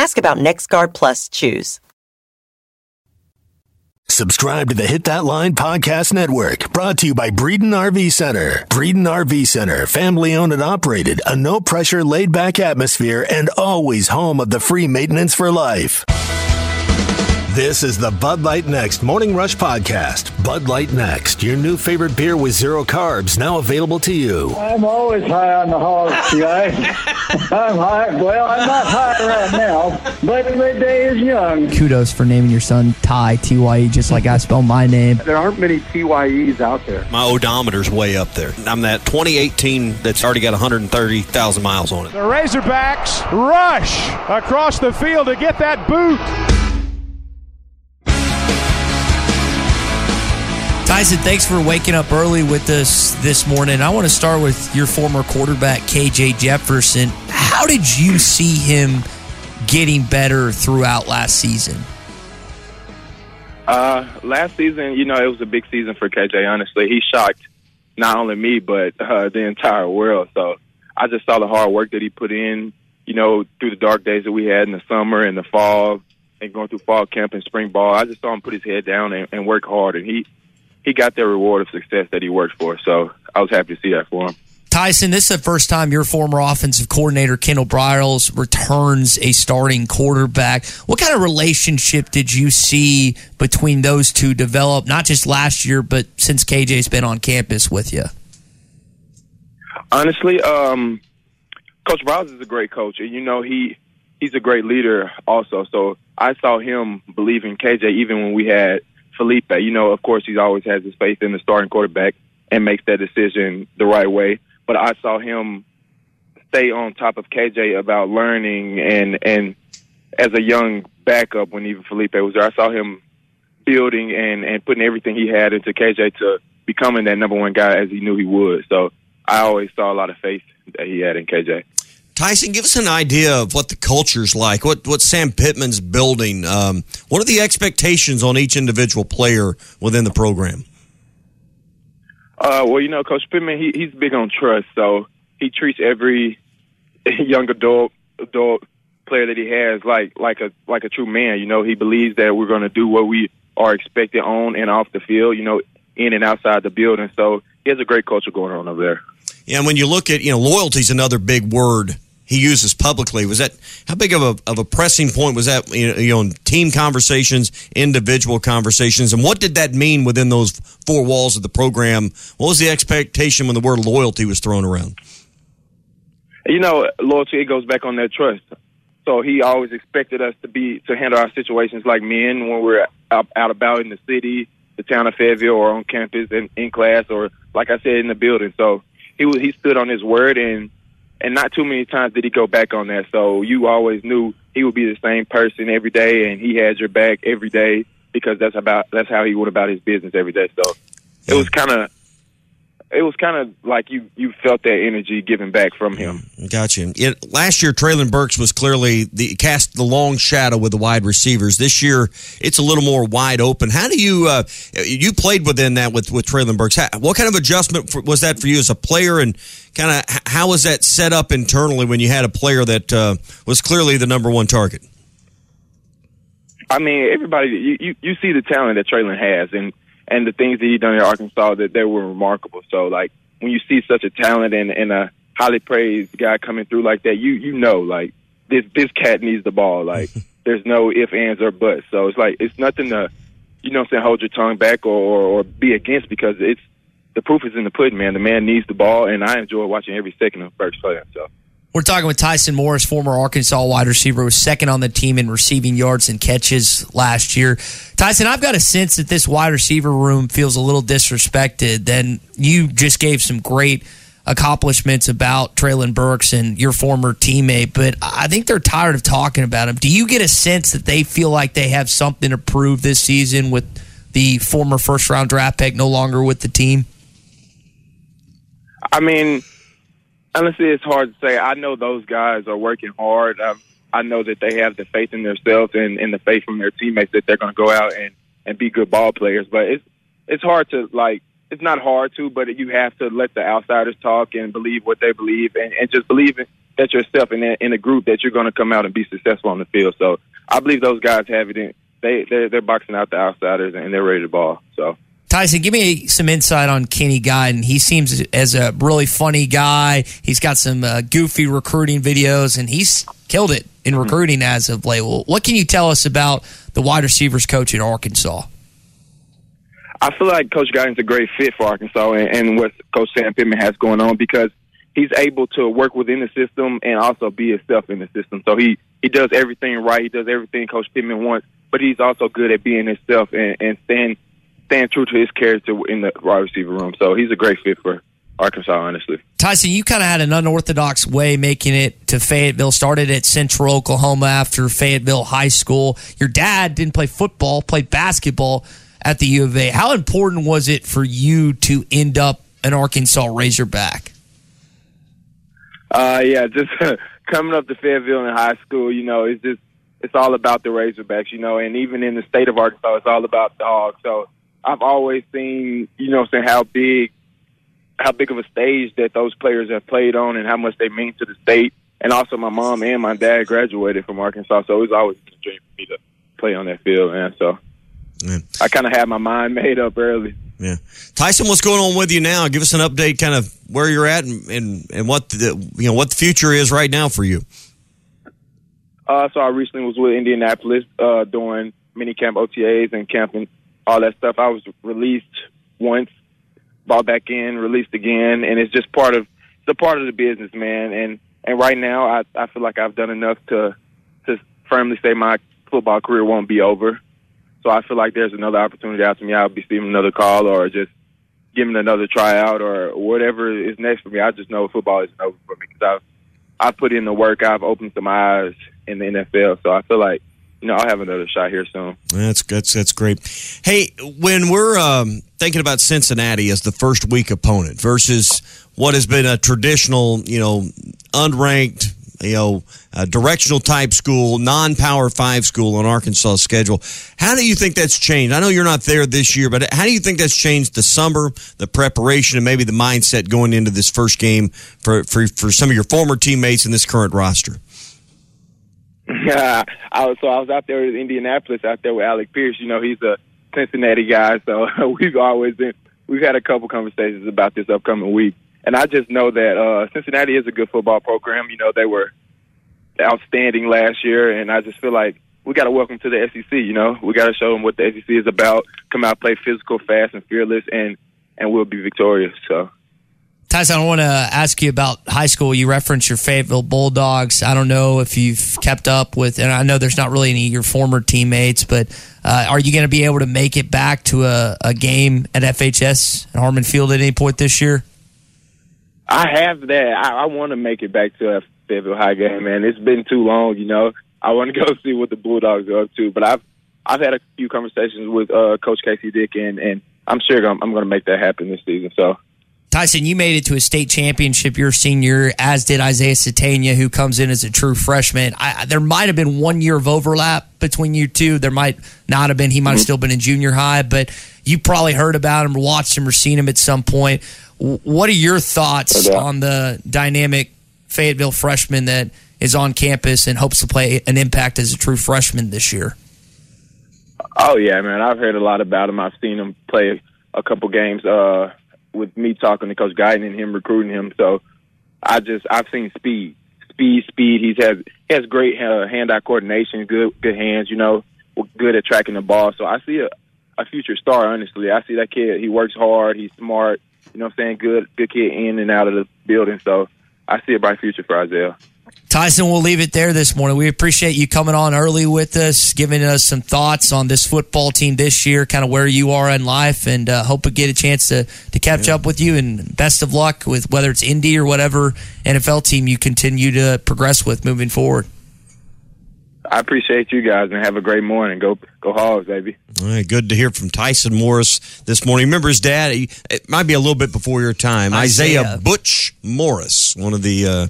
Ask about NexGard Plus Chews. Subscribe to the Hit That Line Podcast Network, brought to you by Breeden RV Center. Breeden RV Center, family owned and operated, a no pressure, laid back atmosphere, and always home of the free maintenance for life. This is the Bud Light Next Morning Rush Podcast. Bud Light Next, your new favorite beer with zero carbs, now available to you. I'm always high on the hog, guys. I'm high. Well, I'm not high right now, but the day is young. Kudos for naming your son Ty, T Y E, just like I spell my name. There aren't many TYEs out there. My odometer's way up there. I'm that 2018 that's already got 130,000 miles on it. The Razorbacks rush across the field to get that boot. Tyson, thanks for waking up early with us this morning. I want to start with your former quarterback, KJ Jefferson. How did you see him getting better throughout last season? Uh, last season, you know, it was a big season for KJ. Honestly, he shocked not only me but uh, the entire world. So I just saw the hard work that he put in. You know, through the dark days that we had in the summer and the fall, and going through fall camp and spring ball. I just saw him put his head down and, and work hard, and he he got the reward of success that he worked for. So I was happy to see that for him. Tyson, this is the first time your former offensive coordinator, Kendall Briles, returns a starting quarterback. What kind of relationship did you see between those two develop, not just last year, but since KJ's been on campus with you? Honestly, um, Coach Briles is a great coach, and you know he he's a great leader also. So I saw him believe in KJ even when we had Felipe. You know, of course, he always has his faith in the starting quarterback and makes that decision the right way. But I saw him stay on top of KJ about learning and and as a young backup when even Felipe was there, I saw him building and and putting everything he had into KJ to becoming that number one guy as he knew he would. So I always saw a lot of faith that he had in KJ. Tyson, give us an idea of what the culture's like. What what Sam Pittman's building. Um, what are the expectations on each individual player within the program? Uh, well, you know, Coach Pittman, he, he's big on trust, so he treats every young adult adult player that he has like like a like a true man. You know, he believes that we're going to do what we are expected on and off the field. You know, in and outside the building. So he has a great culture going on over there. Yeah, and when you look at you know loyalty is another big word he uses publicly. Was that how big of a of a pressing point was that? You know, team conversations, individual conversations, and what did that mean within those four walls of the program? What was the expectation when the word loyalty was thrown around? You know, loyalty it goes back on that trust. So he always expected us to be to handle our situations like men when we're out, out about in the city, the town of Fayetteville, or on campus and in class, or like I said in the building. So he he stood on his word and and not too many times did he go back on that. So you always knew he would be the same person every day, and he had your back every day because that's about that's how he went about his business every day. So it was kind of it was kind of like you you felt that energy giving back from him. Gotcha. It, last year, Treylon Burks was clearly the cast the long shadow with the wide receivers. This year, it's a little more wide open. How do you uh, you played within that with with Treylon Burks? How, what kind of adjustment for, was that for you as a player, and kind of how was that set up internally when you had a player that uh, was clearly the number one target? I mean, everybody you, you, you see the talent that Treylon has, and and the things that he done in Arkansas that they were remarkable. So like when you see such a talent and, and a highly praised guy coming through like that, you you know like this this cat needs the ball. Like there's no if, ands, or buts. So it's like it's nothing to you know what I'm saying, hold your tongue back or, or, or be against because it's the proof is in the pudding, man. The man needs the ball and I enjoy watching every second of Burks play So we're talking with Tyson Morris, former Arkansas wide receiver, who was second on the team in receiving yards and catches last year. Tyson, I've got a sense that this wide receiver room feels a little disrespected. Then you just gave some great accomplishments about Treylon Burks and your former teammate, but I think they're tired of talking about him. Do you get a sense that they feel like they have something to prove this season with the former first round draft pick no longer with the team? I mean, honestly, it's hard to say. I know those guys are working hard. Um, I know that they have the faith in themselves and, and the faith from their teammates that they're going to go out and, and be good ball players. But it's it's hard to like. It's not hard to, but you have to let the outsiders talk and believe what they believe, and, and just believe that yourself and in a group that you're going to come out and be successful on the field. So I believe those guys have it in. They they're, they're boxing out the outsiders and they're ready to ball. So. Tyson, give me some insight on Kenny Guiton. He seems as a really funny guy. He's got some uh, goofy recruiting videos, and he's killed it in mm-hmm. recruiting as of late. Well, what can you tell us about the wide receivers coach at Arkansas? I feel like Coach Guiton's a great fit for Arkansas and, and what Coach Sam Pittman has going on because he's able to work within the system and also be himself in the system. So he he does everything right. He does everything Coach Pittman wants, but he's also good at being himself and, and staying staying true to his character in the wide receiver room. So he's a great fit for Arkansas, honestly. Tyson, you kind of had an unorthodox way making it to Fayetteville. Started at Central Oklahoma after Fayetteville High School. Your dad didn't play football, played basketball at the U of A. How important was it for you to end up an Arkansas Razorback? Uh, yeah, just coming up to Fayetteville in high school, you know, it's just it's all about the Razorbacks, you know, and even in the state of Arkansas, it's all about the Hogs. So I've always seen, you know, saying how big, how big of a stage that those players have played on, and how much they mean to the state. And also, my mom and my dad graduated from Arkansas, so it was always a dream for me to play on that field, man. So yeah. I kind of had my mind made up early. Yeah, Tyson, what's going on with you now? Give us an update, kind of where you're at, and and, and what the you know what the future is right now for you. Uh, so I recently was with Indianapolis uh, doing mini camp OTAs and camping all that stuff. I was released once, brought back in, released again, and it's just part of it's a part of the business, man. And and right now, I I feel like I've done enough to to firmly say my football career won't be over. So I feel like there's another opportunity out to me. I'll be receiving another call or just giving another tryout or whatever is next for me. I just know football isn't over for me because I've I've put in the work. I've opened some eyes in the NFL. So I feel like you know, I'll have another shot here soon. That's that's that's great. Hey, when we're um, thinking about Cincinnati as the first week opponent versus what has been a traditional, you know, unranked, you know, directional type school, non-power five school on Arkansas schedule, how do you think that's changed? I know you're not there this year, but how do you think that's changed the summer, the preparation, and maybe the mindset going into this first game for for, for some of your former teammates in this current roster? I was so I was out there in Indianapolis, out there with Alec Pierce. You know, he's a Cincinnati guy, so we've always been we've had a couple conversations about this upcoming week. And I just know that uh Cincinnati is a good football program. You know, they were outstanding last year, and I just feel like we got to welcome to the SEC. You know, we got to show them what the SEC is about. Come out, play physical, fast, and fearless, and and we'll be victorious. So. Tyson, I want to ask you about high school. You referenced your Fayetteville Bulldogs. I don't know if you've kept up with, and I know there's not really any of your former teammates, but uh, are you going to be able to make it back to a, a game at FHS at Harmon Field at any point this year? I have that. I, I want to make it back to a Fayetteville High game, man. It's been too long, you know. I want to go see what the Bulldogs are up to, but I've I've had a few conversations with uh, Coach Casey Dick, and, and I'm sure I'm, I'm going to make that happen this season. So Tyson, you made it to a state championship your senior, as did Isaiah Sategna, who comes in as a true freshman. I, there might have been one year of overlap between you two. There might not have been. He might have mm-hmm. still been in junior high, but you probably heard about him, watched him, or seen him at some point. What are your thoughts on the dynamic Fayetteville freshman that is on campus and hopes to play an impact as a true freshman this year? Oh yeah, man. I've heard a lot about him. I've seen him play a couple games. Uh, with me talking to Coach Guiton and him recruiting him. So I just I've seen speed, speed, speed. He's has he has great uh, hand-eye coordination, good good hands. You know, good at tracking the ball. So I see a a future star. Honestly, I see that kid. He works hard. He's smart. You know, what I'm saying good good kid in and out of the building. So I see a bright future for Isaiah. Tyson, we'll leave it there this morning. We appreciate you coming on early with us, giving us some thoughts on this football team this year, kind of where you are in life, and uh, hope we get a chance to, to catch yeah. up with you. And best of luck with whether it's Indy or whatever NFL team you continue to progress with moving forward. I appreciate you guys and have a great morning. Go go Hogs, baby. All right, good to hear from Tyson Morris this morning. Remember his dad? He, it might be a little bit before your time. Isaiah, Isaiah Butch Morris, one of the uh,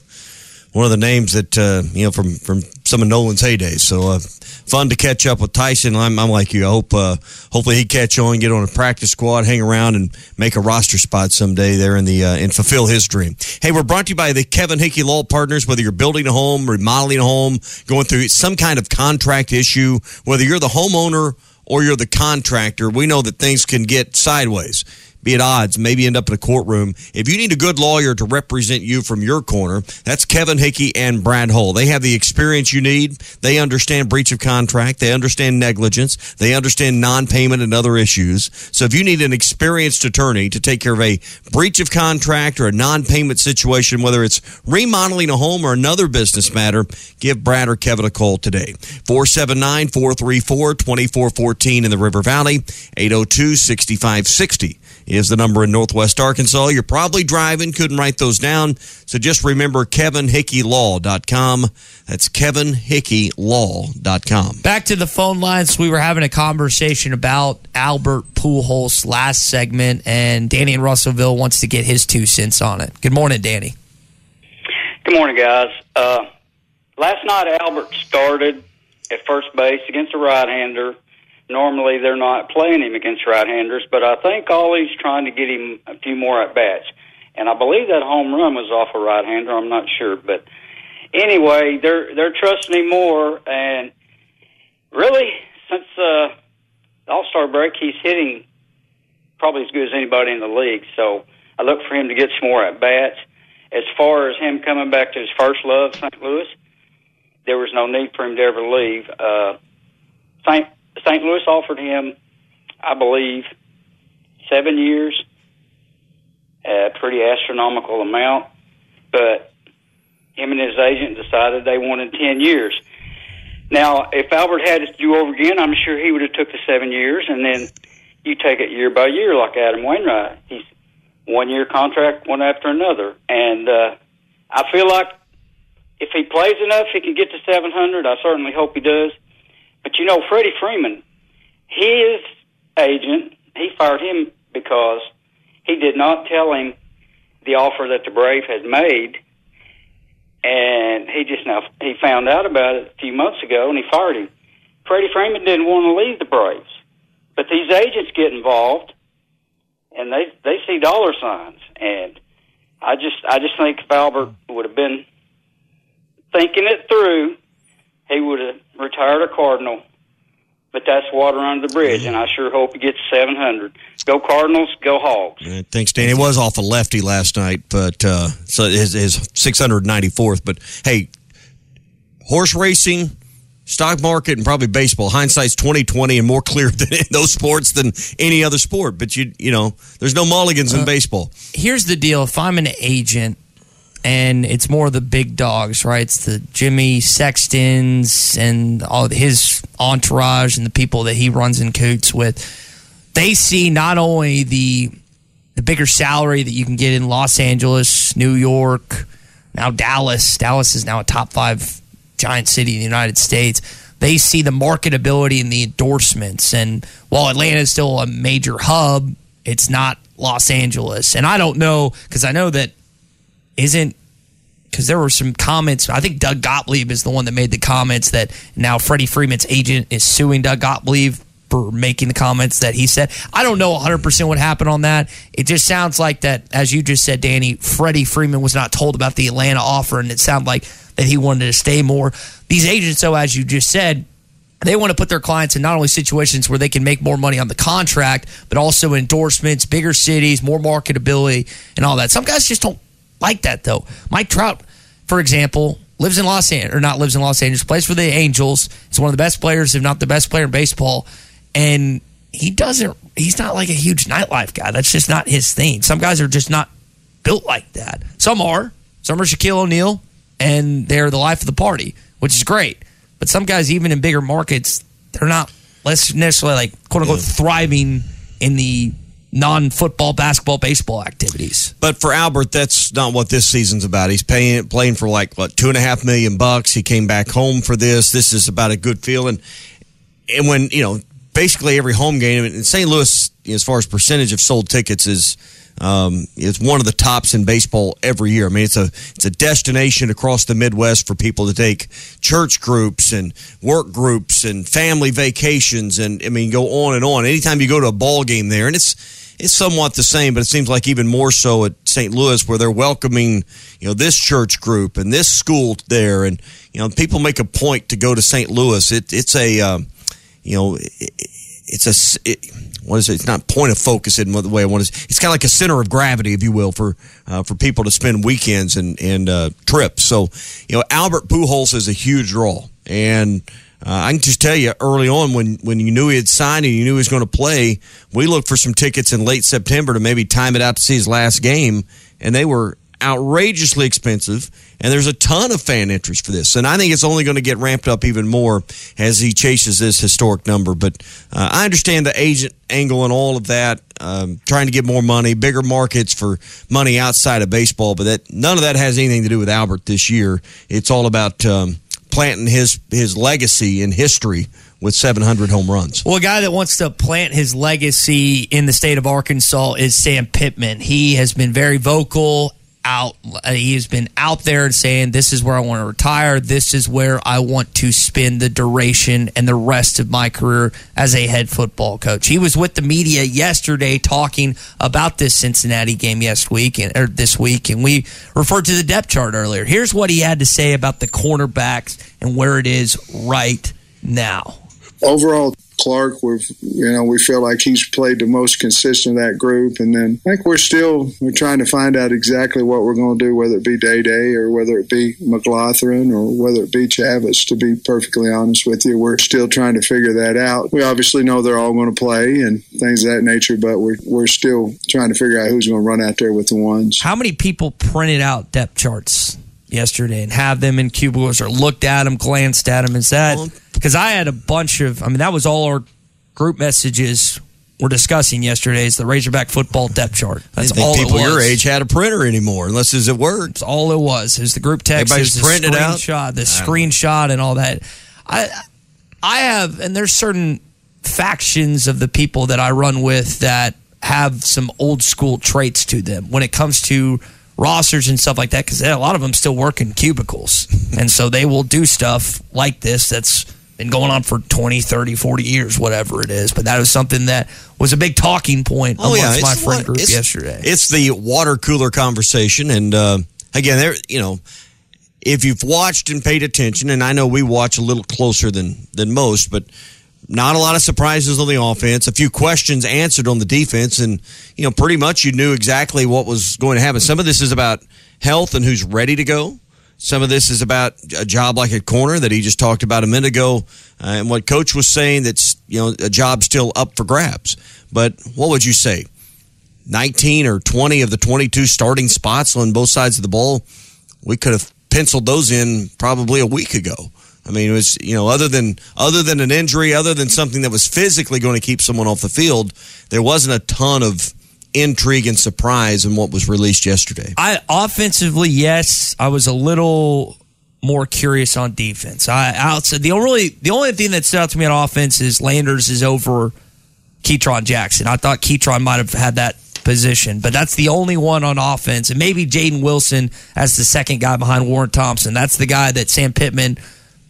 one of the names that uh, you know from from some of Nolan's heydays. So uh, fun to catch up with Tyson. I'm, I'm like you. I hope uh, hopefully he catch on, get on a practice squad, hang around, and make a roster spot someday there in the uh, and fulfill his dream. Hey, we're brought to you by the Kevin Hickey Law Partners. Whether you're building a home, remodeling a home, going through some kind of contract issue, whether you're the homeowner or you're the contractor, we know that things can get sideways be at odds, maybe end up in a courtroom. If you need a good lawyer to represent you from your corner, that's Kevin Hickey and Brad Hull. They have the experience you need. They understand breach of contract. They understand negligence. They understand non-payment and other issues. So if you need an experienced attorney to take care of a breach of contract or a non-payment situation, whether it's remodeling a home or another business matter, give Brad or Kevin a call today. 479-434-2414 in the River Valley, 802-6560 is the number in Northwest Arkansas. You're probably driving, couldn't write those down. So just remember kevinhickeylaw.com. That's kevinhickeylaw.com. Back to the phone lines. We were having a conversation about Albert Pujols last segment, and Danny in Russellville wants to get his two cents on it. Good morning, Danny. Good morning, guys. Uh, last night, Albert started at first base against a right-hander – normally they're not playing him against right-handers, but I think Ollie's trying to get him a few more at bats. And I believe that home run was off a right-hander. I'm not sure, but anyway, they're they're trusting him more. And really, since uh, the All Star break, he's hitting probably as good as anybody in the league. So I look for him to get some more at bats. As far as him coming back to his first love, St. Louis, there was no need for him to ever leave. Uh, St. St. Louis offered him, I believe, seven years, a pretty astronomical amount, but him and his agent decided they wanted 10 years. Now, if Albert had to do over again, I'm sure he would have took the seven years, and then you take it year by year like Adam Wainwright. He's one year contract, one after another. And uh, I feel like if he plays enough, he can get to 700. I certainly hope he does. But you know, Freddie Freeman, his agent, he fired him because he did not tell him the offer that the Brave had made, and he just now he found out about it a few months ago, and he fired him. Freddie Freeman didn't want to leave the Braves, but these agents get involved, and they they see dollar signs, and I just I just think if Albert would have been thinking it through, he would have retired a Cardinal. But that's water under the bridge, and I sure hope he gets 700. Go Cardinals, go Hogs. Right, thanks, Dan. It was off a lefty last night, but uh, so his, his 694th. But hey, horse racing, stock market, and probably baseball. Hindsight's 2020 and more clear than in those sports than any other sport. But you you know, there's no mulligans uh, in baseball. Here's the deal: if I'm an agent and it's more the big dogs, right? It's the Jimmy Sextons and all his entourage and the people that he runs in coots with. They see not only the the bigger salary that you can get in Los Angeles, New York, now Dallas. Dallas is now a top five giant city in the United States. They see the marketability and the endorsements. And while Atlanta is still a major hub, it's not Los Angeles. And I don't know because I know that isn't because there were some comments. I think Doug Gottlieb is the one that made the comments that now Freddie Freeman's agent is suing Doug Gottlieb for making the comments that he said. I don't know 100% what happened on that. It just sounds like that, as you just said, Danny, Freddie Freeman was not told about the Atlanta offer, and it sounded like that he wanted to stay more. These agents, though, as you just said, they want to put their clients in not only situations where they can make more money on the contract, but also endorsements, bigger cities, more marketability, and all that. Some guys just don't like that though. Mike Trout, for example, lives in Los Angeles or not lives in Los Angeles, plays for the Angels. He's one of the best players, if not the best player in baseball, and he doesn't. He's not like a huge nightlife guy. That's just not his thing. Some guys are just not built like that. Some are. Some are Shaquille O'Neal. and they're the life of the party, which is great. But some guys, even in bigger markets, they're not less necessarily like quote unquote thriving in the non-football, basketball, baseball activities. But for Albert, that's not what this season's about. He's paying playing for like what two and a half million bucks. He came back home for this. This is about a good feeling. And when you know, basically every home game in St. Louis, as far as percentage of sold tickets is. Um, it's one of the tops in baseball every year. I mean, it's a it's a destination across the Midwest for people to take church groups and work groups and family vacations, and I mean, go on and on. Anytime you go to a ball game there, and it's it's somewhat the same, but it seems like even more so at St. Louis, where they're welcoming, you know, this church group and this school there, and you know, people make a point to go to St. Louis. It, it's a, um, you know, it, it's a, it, what is it? It's not point of focus in the way I want to. It's kind of like a center of gravity, if you will, for uh, for people to spend weekends and and uh, trips. So, you know, Albert Pujols is a huge draw, and uh, I can just tell you early on when, when you knew he had signed and you knew he was going to play, we looked for some tickets in late September to maybe time it out to see his last game, and they were outrageously expensive. And there's a ton of fan interest for this, and I think it's only going to get ramped up even more as he chases this historic number. But uh, I understand the agent angle and all of that, um, trying to get more money, bigger markets for money outside of baseball. But that none of that has anything to do with Albert this year. It's all about. Um, planting his his legacy in history with 700 home runs. Well, a guy that wants to plant his legacy in the state of Arkansas is Sam Pittman. He has been very vocal out uh, he has been out there and saying this is where I want to retire. This is where I want to spend the duration and the rest of my career as a head football coach. He was with the media yesterday talking about this Cincinnati game yes week and or this week and we referred to the depth chart earlier. Here's what he had to say about the cornerbacks and where it is right now. Overall Clark, we've you know we feel like he's played the most consistent of that group, and then I think we're still we're trying to find out exactly what we're going to do, whether it be Day Day or whether it be McGlothern or whether it be Chavis. To be perfectly honest with you, we're still trying to figure that out. We obviously know they're all going to play and things of that nature, but we're we're still trying to figure out who's going to run out there with the ones. How many people printed out depth charts? yesterday and have them in cubicles or looked at them, glanced at them? Is that because I had a bunch of? I mean, that was all our group messages we're discussing yesterday. Is the Razorback football depth chart? That's all people it was. your age had a printer anymore, unless it's at work. That's all it was. Is the group text? Everybody's is the printing it out? screenshot, the screenshot, and all that. I I have, and there's certain factions of the people that I run with that have some old school traits to them when it comes to rosters and stuff like that because a lot of them still work in cubicles and so they will do stuff like this that's been going on for 20 30 40 years whatever it is but that was something that was a big talking point amongst my friend what- group it's- yesterday It's the water cooler conversation, and uh, again, there, you know, if you've watched and paid attention, and I know we watch a little closer than than most, but not a lot of surprises on the offense. A few questions answered on the defense, and you know, pretty much you knew exactly what was going to happen. Some of this is about health and who's ready to go. Some of this is about a job like a corner that he just talked about a minute ago, uh, and what coach was saying that's you know a job still up for grabs. But what would you say? 19 or 20 of the 22 starting spots on both sides of the ball, we could have penciled those in probably a week ago. I mean, it was you know other than other than an injury, other than something that was physically going to keep someone off the field, there wasn't a ton of intrigue and surprise in what was released yesterday. I offensively, yes, I was a little more curious on defense. I outside the only the only thing that stood out to me on offense is Landers is over Ketron Jackson. I thought Ketron might have had that position, but that's the only one on offense. And maybe Jaedon Wilson as the second guy behind Warren Thompson. That's the guy that Sam Pittman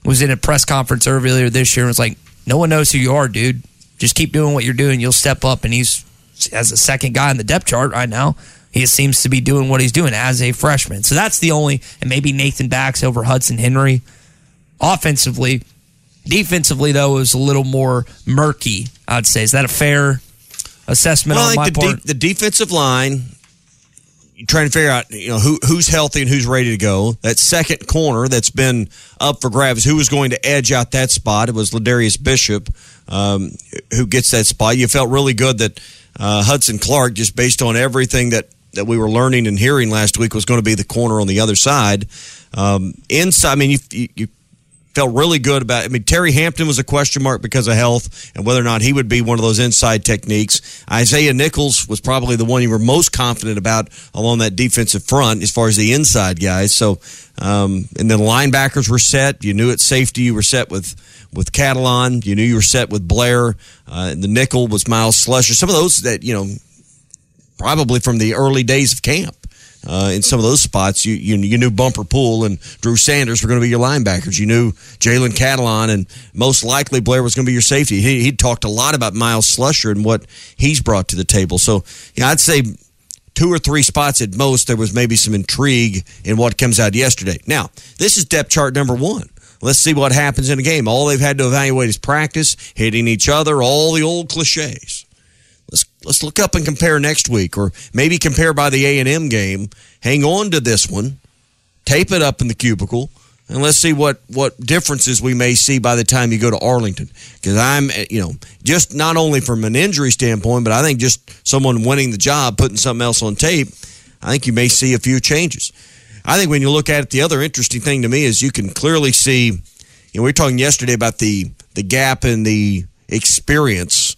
was in a press conference earlier this year and was like, "No one knows who you are, dude. Just keep doing what you're doing. You'll step up." And he's as a second guy in the depth chart right now. He seems to be doing what he's doing as a freshman. So that's the only, and maybe Nathan Bax over Hudson Henry. Offensively, defensively though, it was a little more murky. I'd say is that a fair assessment Well, on my the, part? de- the defensive line, you're trying to figure out, you know, who who's healthy and who's ready to go. That second corner that's been up for grabs, who was going to edge out that spot? It was Ladarius Bishop um, who gets that spot. You felt really good that uh, Hudson Clark, just based on everything that that we were learning and hearing last week was going to be the corner on the other side. Um, inside, I mean, you, you, felt really good about. I mean, Terry Hampton was a question mark because of health and whether or not he would be one of those inside techniques. Isaiah Nichols was probably the one you were most confident about along that defensive front as far as the inside guys. So, um, and then linebackers were set. You knew at safety you were set with with Catalon. You knew you were set with Blair. Uh, the nickel was Myles Slusher. Some of those that you know probably from the early days of camp. Uh, in some of those spots, you, you you knew Bumper Pool and Drew Sanders were going to be your linebackers. You knew Jalen Catalon and most likely Blair was going to be your safety. He, he talked a lot about Myles Slusher and what he's brought to the table. So, yeah, I'd say two or three spots at most. There was maybe some intrigue in what comes out yesterday. Now, this is depth chart number one. Let's see what happens in a game. All they've had to evaluate is practice, hitting each other, all the old cliches. Let's let's look up and compare next week, or maybe compare by the A and M game. Hang on to this one, tape it up in the cubicle, and let's see what what differences we may see by the time you go to Arlington. Because I'm, eh, you know, just not only from an injury standpoint, but I think just someone winning the job, putting something else on tape. I think you may see a few changes. I think when you look at it, the other interesting thing to me is you can clearly see. You know, we were talking yesterday about the the gap in the experience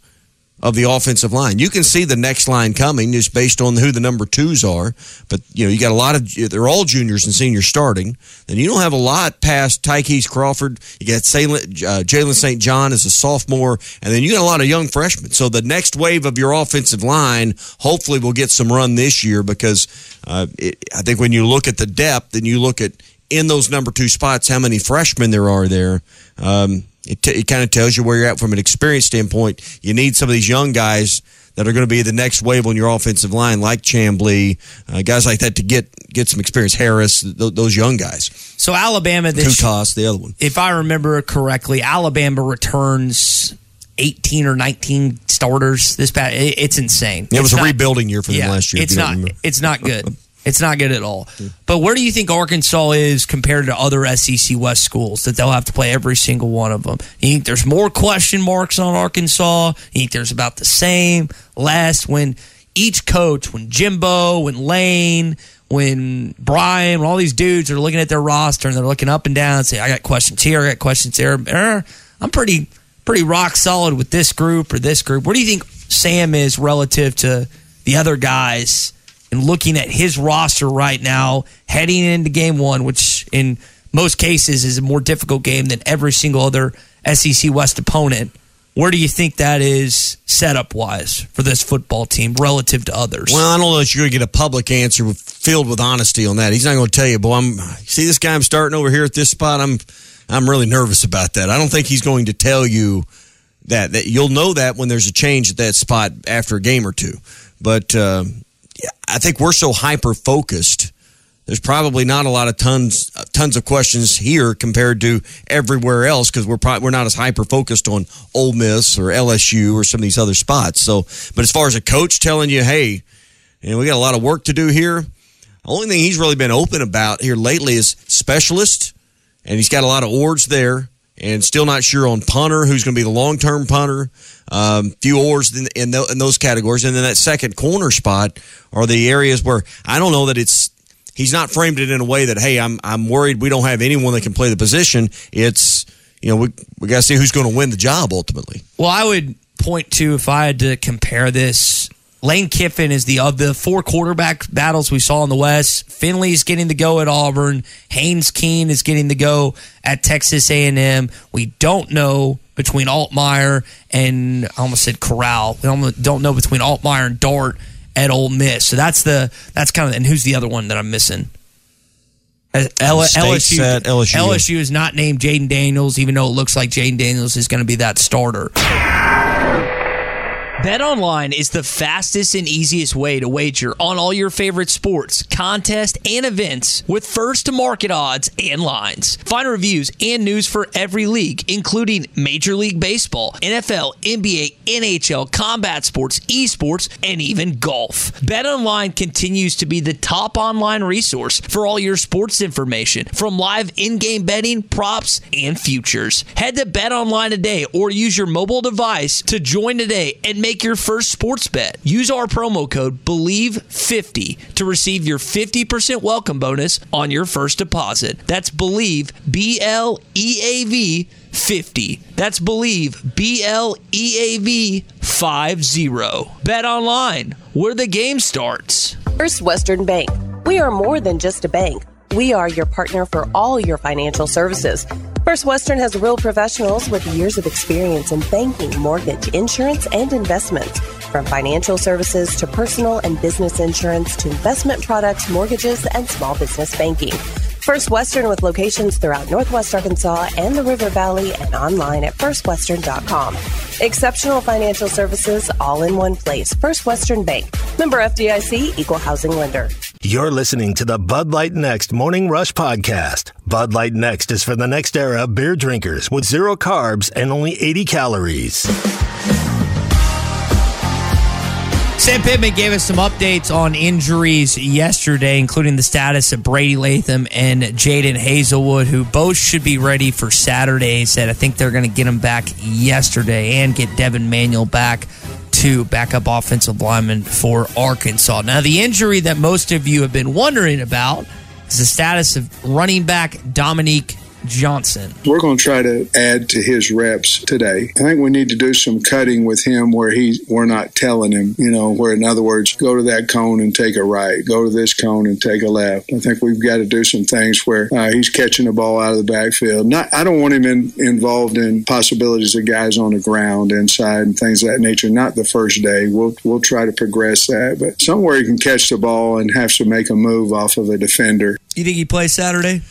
of the offensive line. You can see the next line coming just based on who the number twos are. But you know, you got a lot of they're all juniors and seniors starting. Then you don't have a lot past Ty'Kieast Crawford. You got uh, Jalen St. John as a sophomore, and then you got a lot of young freshmen. So the next wave of your offensive line hopefully will get some run this year because uh, it, I think when you look at the depth and you look at in those number two spots how many freshmen there are there. Um, it, t- it kind of tells you where you're at from an experience standpoint. You need some of these young guys that are going to be the next wave on your offensive line, like Chamblee, uh, guys like that, to get get some experience. Harris, th- those young guys. So Alabama, this Kutas, the other one. If I remember correctly, Alabama returns. 18 or 19 starters this past it's insane. It was a rebuilding year for them yeah, last year. It's not it's not good. It's not good at all. But where do you think Arkansas is compared to other SEC West schools that they'll have to play every single one of them? You think there's more question marks on Arkansas? You think there's about the same, less? When each coach, when Jimbo, when Lane, when Brian, when all these dudes are looking at their roster and they're looking up and down and say, I got questions here, I got questions there. Er, I'm pretty pretty rock solid with this group or this group. Where do you think Sam is relative to the other guys? And looking at his roster right now, heading into game one, which in most cases is a more difficult game than every single other SEC West opponent. Where do you think that is setup wise for this football team relative to others? Well, I don't know that you're going to get a public answer filled with honesty on that. He's not going to tell you, boy, I'm see this guy I'm starting over here at this spot. I'm I'm really nervous about that. I don't think he's going to tell you that. That you'll know that when there's a change at that spot after a game or two. But uh, I think we're so hyper focused. There's probably not a lot of tons tons of questions here compared to everywhere else because we're probably, we're not as hyper focused on Ole Miss or LSU or some of these other spots. So, but as far as a coach telling you, hey, you know, we got a lot of work to do here. The only thing he's really been open about here lately is specialist, and he's got a lot of oars there, and still not sure on punter who's going to be the long term punter um, few oars in, in, the, in, those categories. And then that second corner spot are the areas where I don't know that it's he's not framed it in a way that hey I'm I'm worried we don't have anyone that can play the position. It's you know we we got to see who's going to win the job ultimately. Well, I would point to if I had to compare this. Lane Kiffin is the of the four quarterback battles we saw in the West. Finley's getting the go at Auburn. Haynes King is getting the go at Texas A&M. We don't know between Altmyer and I almost said Corral. We don't know between Altmyer and Dart at Ole Miss. So that's the that's kind of and who's the other one that I'm missing? L- LSU, LSU. LSU is not named Jayden Daniels, even though it looks like Jayden Daniels is going to be that starter. BetOnline is the fastest and easiest way to wager on all your favorite sports, contests, and events with first to market odds and lines. Find reviews and news for every league, including Major League Baseball, NFL, NBA, NHL, combat sports, esports, and even golf. BetOnline continues to be the top online resource for all your sports information, from live in-game betting, props, and futures. Head to BetOnline today or use your mobile device to join today and make make your first sports bet. Use our promo code BLEAV50 to receive your 50% welcome bonus on your first deposit. That's BELIEVE, B L E A V 50. That's Believe, B L E A V 50. Bet online, where the game starts. First Western Bank. We are more than just a bank. We are your partner for all your financial services. First Western has real professionals with years of experience in banking, mortgage, insurance, and investments. From financial services to personal and business insurance to investment products, mortgages, and small business banking. First Western with locations throughout Northwest Arkansas and the River Valley and online at firstwestern.com. Exceptional financial services all in one place. First Western Bank. Member FDIC, equal housing lender. You're listening to the Bud Light Next Morning Rush Podcast. Bud Light Next is for the next era beer drinkers with zero carbs and only 80 calories. Sam Pittman gave us some updates on injuries yesterday, including the status of Brady Latham and Jadon Haselwood, who both should be ready for Saturday. He said, I think they're going to get him back yesterday and get Devin Manuel back to backup offensive lineman for Arkansas. Now, the injury that most of you have been wondering about is the status of running back Dominique Johnson. We're going to try to add to his reps today. I think we need to do some cutting with him where he we're not telling him, you know, where in other words, go to that cone and take a right, go to this cone and take a left. I think we've got to do some things where uh, he's catching the ball out of the backfield. Not, I don't want him in, involved in possibilities of guys on the ground inside and things of that nature. Not the first day. We'll we'll try to progress that, but somewhere he can catch the ball and have to make a move off of a defender. You think he plays Saturday?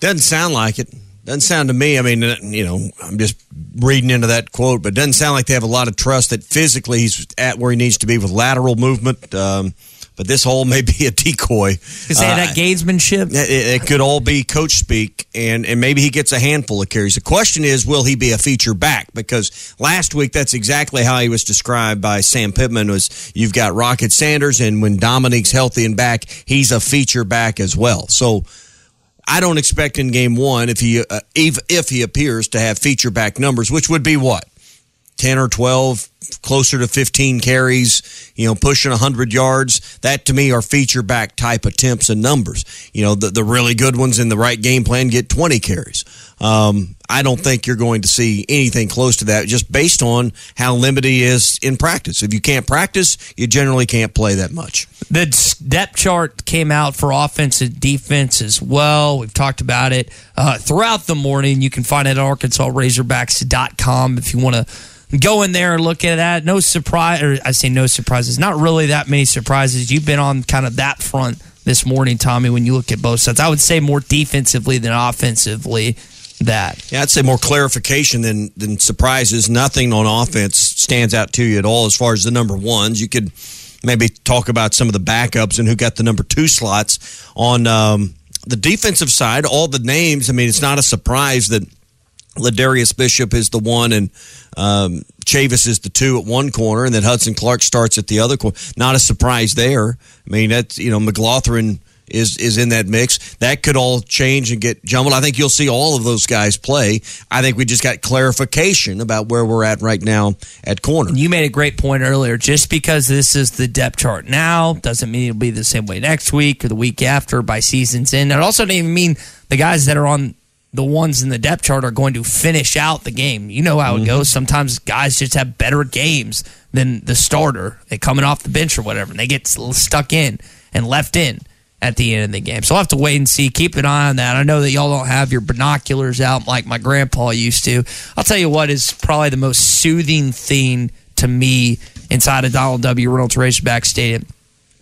Doesn't sound like it. Doesn't sound to me. I mean, uh, you know, I'm just reading into that quote, but doesn't sound like they have a lot of trust that physically he's at where he needs to be with lateral movement. Um, but this hole may be a decoy. Because had that gamesmanship. It, it could all be coach speak, and, and maybe he gets a handful of carries. The question is, will he be a feature back? Because last week, that's exactly how he was described by Sam Pittman. Was you've got Rocket Sanders, and when Dominique's healthy and back, he's a feature back as well. So I don't expect in game one if he uh, if, if he appears to have feature back numbers, which would be what ten or twelve, closer to fifteen carries, you know, pushing hundred yards. That to me are feature back type attempts and numbers. You know, the the really good ones in the right game plan get twenty carries. Um, I don't think you're going to see anything close to that just based on how limited he is in practice. If you can't practice, you generally can't play that much. The depth chart came out for offense and defense as well. We've talked about it uh, throughout the morning. You can find it at ArkansasRazorbacks.com if you want to go in there and look at that. No surprise, or I say no surprises. Not really that many surprises. You've been on kind of that front this morning, Tommy. When you look at both sides, I would say more defensively than offensively. That yeah, I'd say more clarification than than surprises. Nothing on offense stands out to you at all as far as the number ones. You could maybe talk about some of the backups and who got the number two slots on um, the defensive side. All the names. I mean, it's not a surprise that Ladarius Bishop is the one and um, Chavis is the two at one corner, and then Hudson Clark starts at the other corner. Not a surprise there. I mean, that's you know McGlothern is is in that mix. That could all change and get jumbled. I think you'll see all of those guys play. I think we just got clarification about where we're at right now at corner. You made a great point earlier. Just because this is the depth chart now doesn't mean it'll be the same way next week or the week after by season's end. It also doesn't even mean the guys that are on the ones in the depth chart are going to finish out the game. You know how it mm-hmm. goes. Sometimes guys just have better games than the starter. They coming off the bench or whatever, and they get stuck in and left in at the end of the game. So I'll have to wait and see. Keep an eye on that. I know that y'all don't have your binoculars out like my grandpa used to. I'll tell you what is probably the most soothing thing to me inside of Donald W. Reynolds Razorback Stadium.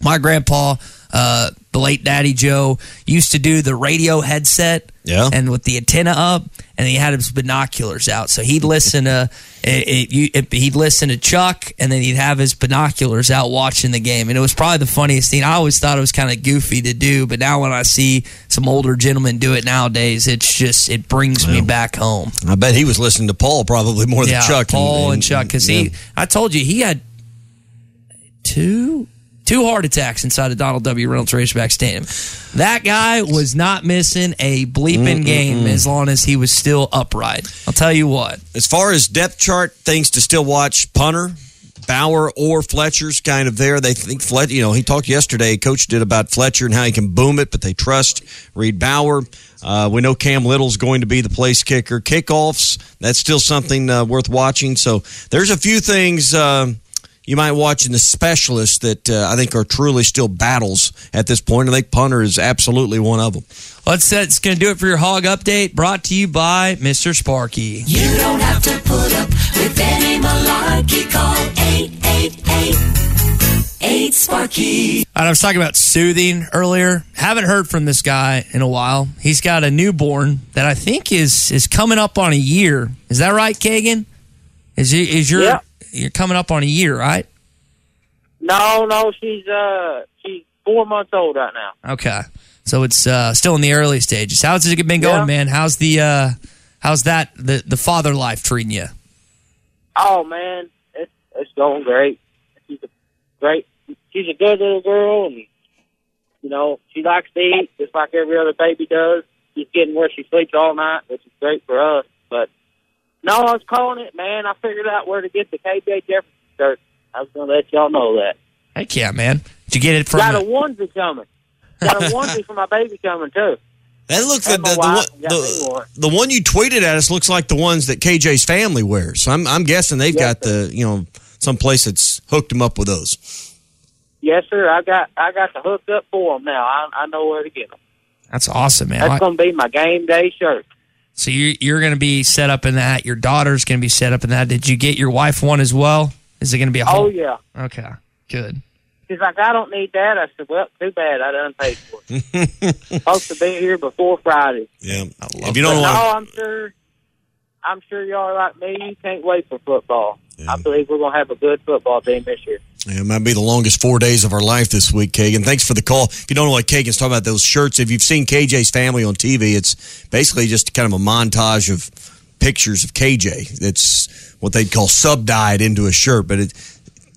My grandpa, uh, the late Daddy Joe, used to do the radio headset yeah. And with the antenna up, and he had his binoculars out, so he'd listen to it, it, it, he'd listen to Chuck, and then he'd have his binoculars out watching the game, and it was probably the funniest thing. I always thought it was kind of goofy to do, but now when I see some older gentlemen do it nowadays, it's just it brings well, me back home. I bet he was listening to Paul probably more yeah, than Chuck. Paul and, and, and Chuck, because yeah. he, I told you, he had two two heart attacks inside of Donald W. Reynolds Razorback Stadium. That guy was not missing a bleeping Mm-mm-mm. game as long as he was still upright. I'll tell you what. As far as depth chart things to still watch, punter, Bauer or Fletcher's kind of there. They think Fletcher, you know, he talked yesterday, coach did about Fletcher and how he can boom it, but they trust Reid Bauer. Uh, we know Cam Little's going to be the place kicker. Kickoffs, that's still something uh, worth watching. So there's a few things. Uh, you might watch in the specialists that uh, I think are truly still battles at this point. I think punter is absolutely one of them. Let's that's going to do it for your hog update. Brought to you by Mr. Sparky. You don't have to put up with any malarkey. Call 888 Sparky. I was talking about soothing earlier. Haven't heard from this guy in a while. He's got a newborn that I think is is coming up on a year. Is that right, Kagan? Is he, is your Yeah. You're coming up on a year, right? No, no, she's uh she's four months old right now. Okay. So it's uh, still in the early stages. How's it been going, Yeah. man? How's the uh, how's that the the father life treating you? Oh man, it's it's going great. She's a great. She's a good little girl, and you know she likes to eat just like every other baby does. She's getting where she sleeps all night, which is great for us. But no, I was calling it, man. I figured out where to get the KJ Jefferson shirt. I was going to let y'all know that. Heck yeah, man! Did you get it from? Got a onesie coming. Got a onesie for my baby coming too. That looks the, the, the, one, the, one. the one you tweeted at us looks like the ones that KJ's family wears. So I'm I'm guessing they've got the you know some place that's hooked them up with those. Yes, sir. I got I got the hook up for them now. I, I know where to get them. That's awesome, man. That's I- going to be my game day shirt. So you you're going to be set up in that. Your daughter's going to be set up in that. Did you get your wife one as well? Is it going to be a whole? Oh yeah. Okay, good. She's like, I don't need that. I said, well, too bad. I done paid for it. Supposed to be here before Friday. Yeah, i if you don't But want no, I'm sure. I'm sure y'all are like me. You can't wait for football. I believe we're going to have a good football team this year. Yeah, it might be the longest four days of our life this week, Kagan. Thanks for the call. If you don't know what Kagan's talking about, those shirts, if you've seen KJ's family on TV, it's basically just kind of a montage of pictures of KJ. It's what they'd call sub-dyed into a shirt, but it,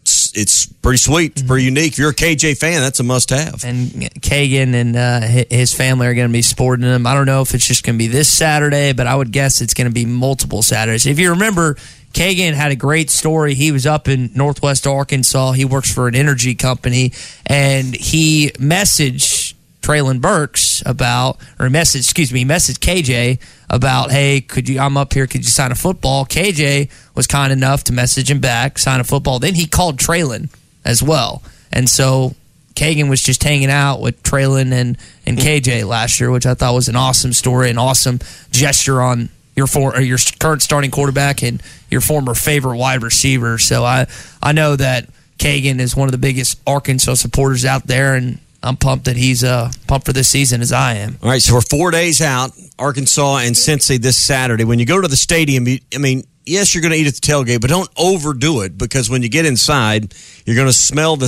it's, it's pretty sweet. It's pretty unique. If you're a KJ fan, that's a must-have. And Kagan and uh, his family are going to be sporting them. I don't know if it's just going to be this Saturday, but I would guess it's going to be multiple Saturdays. If you remember, Kagan had a great story. He was up in Northwest Arkansas. He works for an energy company, and he messaged Treylon Burks about, or message, excuse me, messaged KJ about, hey, could you? I'm up here. Could you sign a football? KJ was kind enough to message him back, sign a football. Then he called Treylon as well, and so Kagan was just hanging out with Treylon and and KJ last year, which I thought was an awesome story, an awesome gesture on your for or your current starting quarterback and your former favorite wide receiver. So I I know that Kagan is one of the biggest Arkansas supporters out there, and I'm pumped that he's uh pumped for this season as I am. All right, so we're four days out, Arkansas and Cincy this Saturday. When you go to the stadium, you, I mean, yes, you're going to eat at the tailgate, but don't overdo it because when you get inside, you're going to smell the,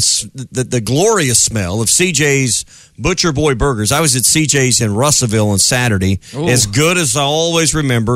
the the glorious smell of CJ's Butcher Boy Burgers. I was at CJ's in Russellville on Saturday. Ooh. As good as I always remember.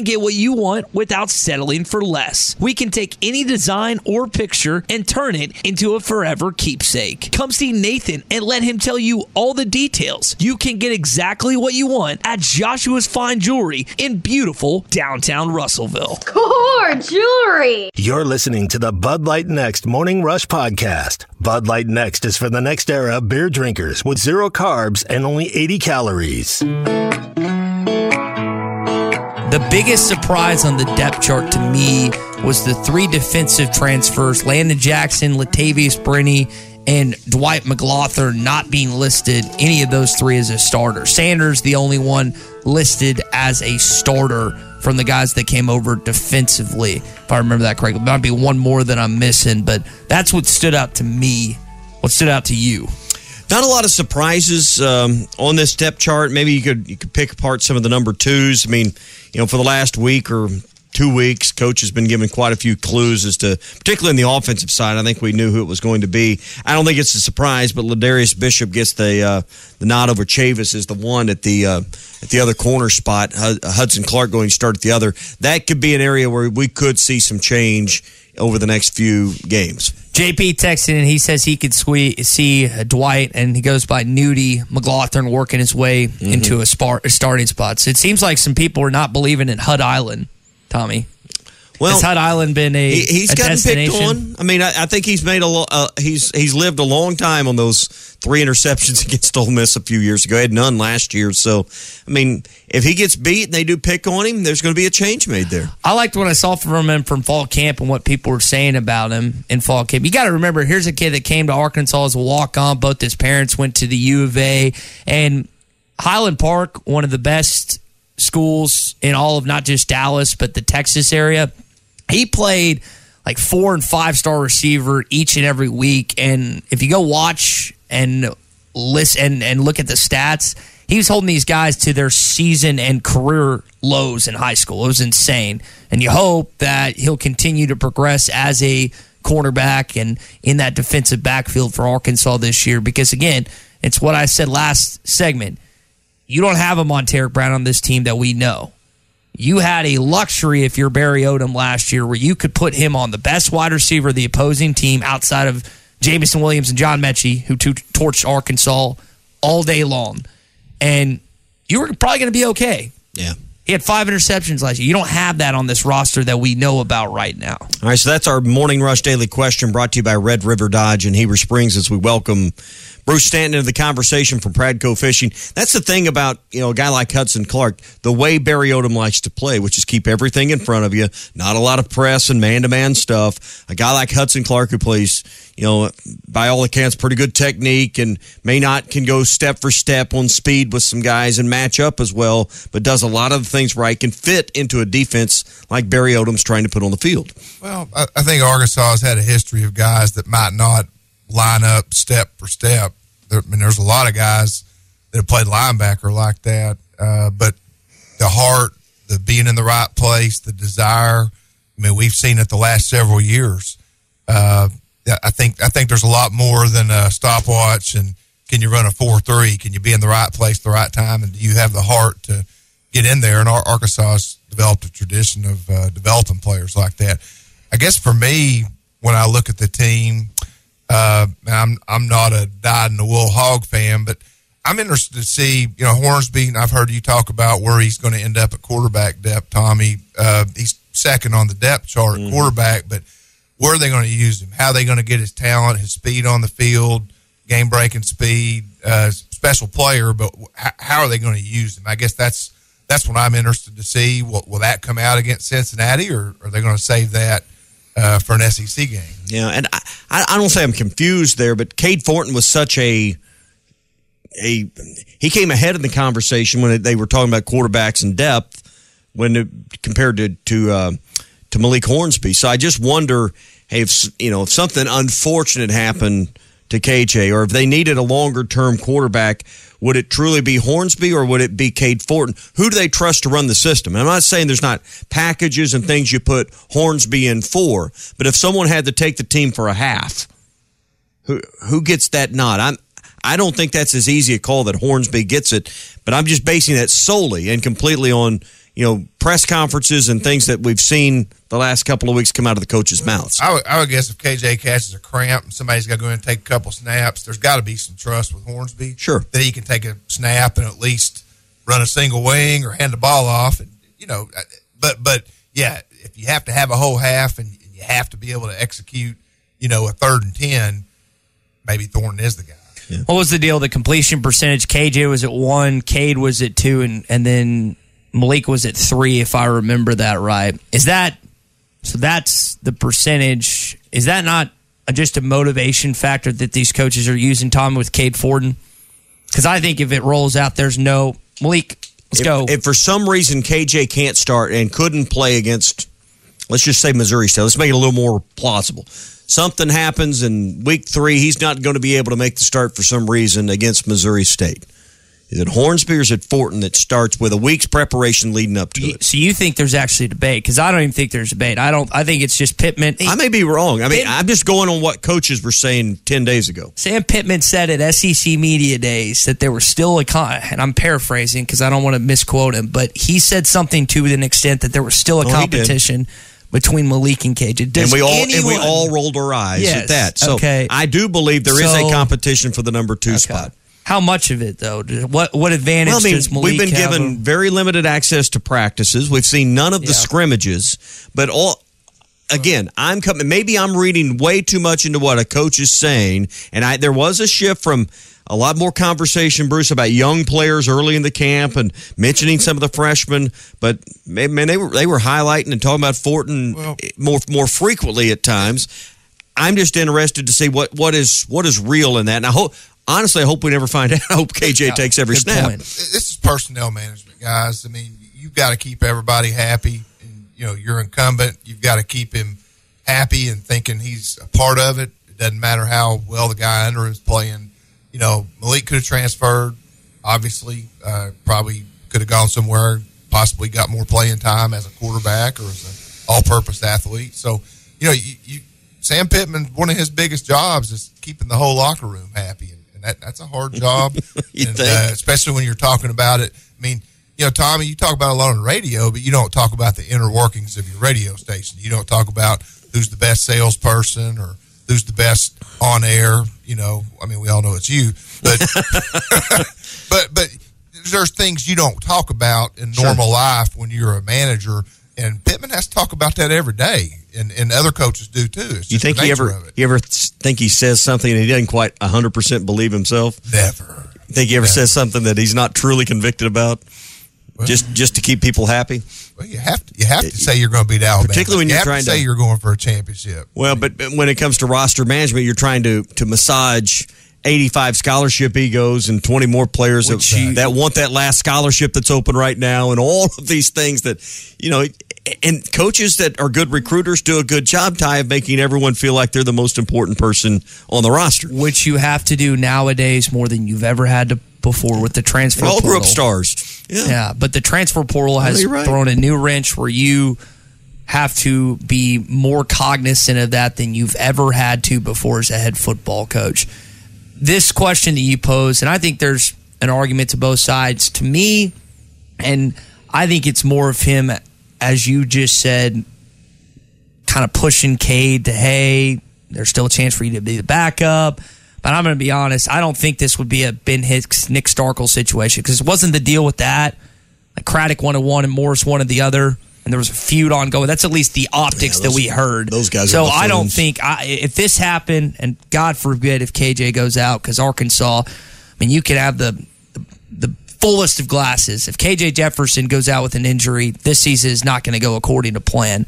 get what you want without settling for less. We can take any design or picture and turn it into a forever keepsake. Come see Nathan and let him tell you all the details. You can get exactly what you want at Joshua's Fine Jewelry in beautiful downtown Russellville. Core jewelry. You're listening to the Bud Light Next Morning Rush Podcast. Bud Light Next is for the next era of beer drinkers with zero carbs and only 80 calories. The biggest surprise on the depth chart to me was the three defensive transfers Landon Jackson, Latavious Brini, and Dwight McGlothern not being listed, any of those three as a starter. Sanders, the only one listed as a starter from the guys that came over defensively, if I remember that correctly. Might be one more that I'm missing, but that's what stood out to me. What stood out to you? Not a lot of surprises um, on this depth chart. Maybe you could you could pick apart some of the number twos. I mean, you know, for the last week or two weeks. Coach has been given quite a few clues as to, particularly in the offensive side. I think we knew who it was going to be. I don't think it's a surprise, but Ladarius Bishop gets the uh, the nod over Chavis as the one at the uh, at the other corner spot. Hudson Clark going to start at the other. That could be an area where we could see some change over the next few games. JP texted and he says he could see Dwight and he goes by Nudie McGlothern working his way mm-hmm. into a, spar, a starting spot. So it seems like some people are not believing in Hud Island, Tommy. Well, has Hud Island been a he, has gotten picked on? I mean, I, I think he's made a lo- uh, he's he's lived a long time on those three interceptions against Ole Miss a few years ago. He had none last year, so I mean, if he gets beat and they do pick on him, there's going to be a change made there. I liked what I saw from him from fall camp and what people were saying about him in fall camp. You got to remember, here's a kid that came to Arkansas as a walk on. Both his parents went to the U of A and Highland Park, one of the best schools in all of not just Dallas but the Texas area he played like four and five star receiver each and every week. And if you go watch and listen and, and look at the stats, he was holding these guys to their season and career lows in high school. It was insane. And you hope that he'll continue to progress as a cornerback and in that defensive backfield for Arkansas this year. Because again, it's what I said last segment. You don't have a Montaric Brown on this team that we know you had a luxury if you're Barry Odom last year where you could put him on the best wide receiver of the opposing team outside of Jameson Williams and John Metchie, who torched Arkansas all day long. And you were probably going to be okay. Yeah. He had five interceptions last year. You don't have that on this roster that we know about right now. All right, so that's our Morning Rush Daily Question brought to you by Red River Dodge and Heber Springs as we welcome Bruce Stanton into the conversation from Pradco Fishing. That's the thing about you know a guy like Hudson Clark, the way Barry Odom likes to play, which is keep everything in front of you, not a lot of press and man to man stuff. A guy like Hudson Clark who plays, you know, by all accounts, pretty good technique and may not can go step for step on speed with some guys and match up as well, but does a lot of the things right, can fit into a defense like Barry Odom's trying to put on the field. Well, I think Arkansas has had a history of guys that might not line up step for step. There, I mean, there's a lot of guys that have played linebacker like that, uh, but the heart, the being in the right place, the desire. I mean, we've seen it the last several years. Uh, I think I think there's a lot more than a stopwatch and can you run a four three? Can you be in the right place at the right time? And do you have the heart to get in there? And Arkansas has developed a tradition of uh, developing players like that. I guess for me, when I look at the team, uh, I'm I'm not a dyed in the wool hog fan, but I'm interested to see. You know, Hornsby. And I've heard you talk about where he's going to end up at quarterback depth. Tommy, uh, he's second on the depth chart mm-hmm. quarterback, but where are they going to use him? How are they going to get his talent, his speed on the field, game breaking speed, uh, special player? But how are they going to use him? I guess that's that's what I'm interested to see. Will, will that come out against Cincinnati, or are they going to save that? uh, for an SEC game. Yeah, and I, I don't say I'm confused there, but Cade Fortin was such a a he came ahead in the conversation when they were talking about quarterbacks and depth when it, compared to to uh, to Malik Hornsby. So I just wonder, hey, if you know if something unfortunate happened to KJ, or if they needed a longer term quarterback, would it truly be Hornsby or would it be Cade Fortin? Who do they trust to run the system? I'm not saying there's not packages and things you put Hornsby in for, but if someone had to take the team for a half, who who gets that nod? I'm I don't think that's as easy a call that Hornsby gets it, but I'm just basing that solely and completely on you know press conferences and things that we've seen the last couple of weeks come out of the coaches' mouths. I would, I would guess if KJ catches a cramp and somebody's got to go in and take a couple snaps, there's got to be some trust with Hornsby. Sure, that he can take a snap and at least run a single wing or hand the ball off, and you know, uh, but but yeah, if you have to have a whole half and you have to be able to execute, you know, a third and ten, maybe Fortin is the guy. Yeah. What was the deal? The completion percentage? KJ was at one, Cade was at two, and and then Malik was at three, if I remember that right. Is that so? That's the percentage. Is that not just a motivation factor that these coaches are using, Tom, with Cade Fortin? Because I think if it rolls out, there's no Malik. Let's if, go. If for some reason KJ can't start and couldn't play against, let's just say Missouri State, let's make it a little more plausible. Something happens in week three, he's not going to be able to make the start for some reason against Missouri State Is it Hornsby or is it Fortin that starts with a week's preparation leading up to it? So you think there's actually a debate? Because I don't even think there's a debate. I don't. I think it's just Pittman. I may be wrong. I mean, I'm just going on what coaches were saying ten days ago. Sam Pittman said at SEC Media Days that there was still a con, and I'm paraphrasing because I don't want to misquote him, but he said something to an extent that there was still a Oh, competition between Malik and KJ. Does and we all and we all rolled our eyes Yes, at that. So okay. I do believe there is So- a competition for the number two Okay. spot. How much of it though? What what advantage Well, I mean, does Malik we've been have given over- very limited access to practices. We've seen none of the Yeah. scrimmages, but all. Again, I'm coming. Maybe I'm reading way too much into what a coach is saying, and I there was a shift from a lot more conversation, Bruce, about young players early in the camp and mentioning some of the freshmen. But man, man, they were they were highlighting and talking about Fortin eh, more more frequently at times. I'm just interested to see what what is what is real in that, and I hope honestly, I hope we never find out. I hope KJ takes every snap. point. This is personnel management, guys. I mean, you've got to keep everybody happy. And, you know, you're incumbent. You've got to keep him happy and thinking he's a part of it. It doesn't matter how well the guy under him is playing. You know, Malik could have transferred. Obviously, uh, probably could have gone somewhere. Possibly got more playing time as a quarterback or as an all-purpose athlete. So, you know, you, you Sam Pittman, one of his biggest jobs is keeping the whole locker room happy, and, and that, that's a hard job, You and, think? Uh, especially when you're talking about it. I mean, you know, Tommy, you talk about a lot on the radio, but you don't talk about the inner workings of your radio station. You don't talk about who's the best salesperson or who's the best on air. You know, I mean, we all know it's you, but but but there's things you don't talk about in Sure. normal life when you're a manager, and Pittman has to talk about that every day, and, and other coaches do too. You think he ever you ever think he says something and he doesn't quite hundred percent believe himself? Never. You think he ever says something that he's not truly convicted about? just just to keep people happy? Well, you have to you have to say you're going to beat Alabama, Particularly when you you're have trying to say to- you're going for a championship. Well, but but when it comes to roster management, you're trying to to massage 85 scholarship egos and 20 more players that, that want that last scholarship that's open right now and all of these things that you know and coaches that are good recruiters do a good job ty of making everyone feel like they're the most important person on the roster which you have to do nowadays more than you've ever had to before with the transfer. All grew up portal. stars yeah. but the transfer portal has right. thrown a new wrench where you have to be more cognizant of that than you've ever had to before as a head football coach. This question that you pose, and I think there's an argument to both sides. To me, and I think it's more of him, as you just said, kind of pushing Cade to, hey, there's still a chance for you to be the backup. But I'm going to be honest, I don't think this would be a Ben Hicks, Nick Starkel situation because it wasn't the deal with that. Like Craddock wanted one and Morris wanted the other, and there was a feud ongoing. That's at least the optics Yeah, those- that we heard. those guys are So I don't think I, if this happened, and God forbid if KJ goes out because Arkansas, I mean, you could have the fullest of glasses. If KJ Jefferson goes out with an injury, this season is not going to go according to plan.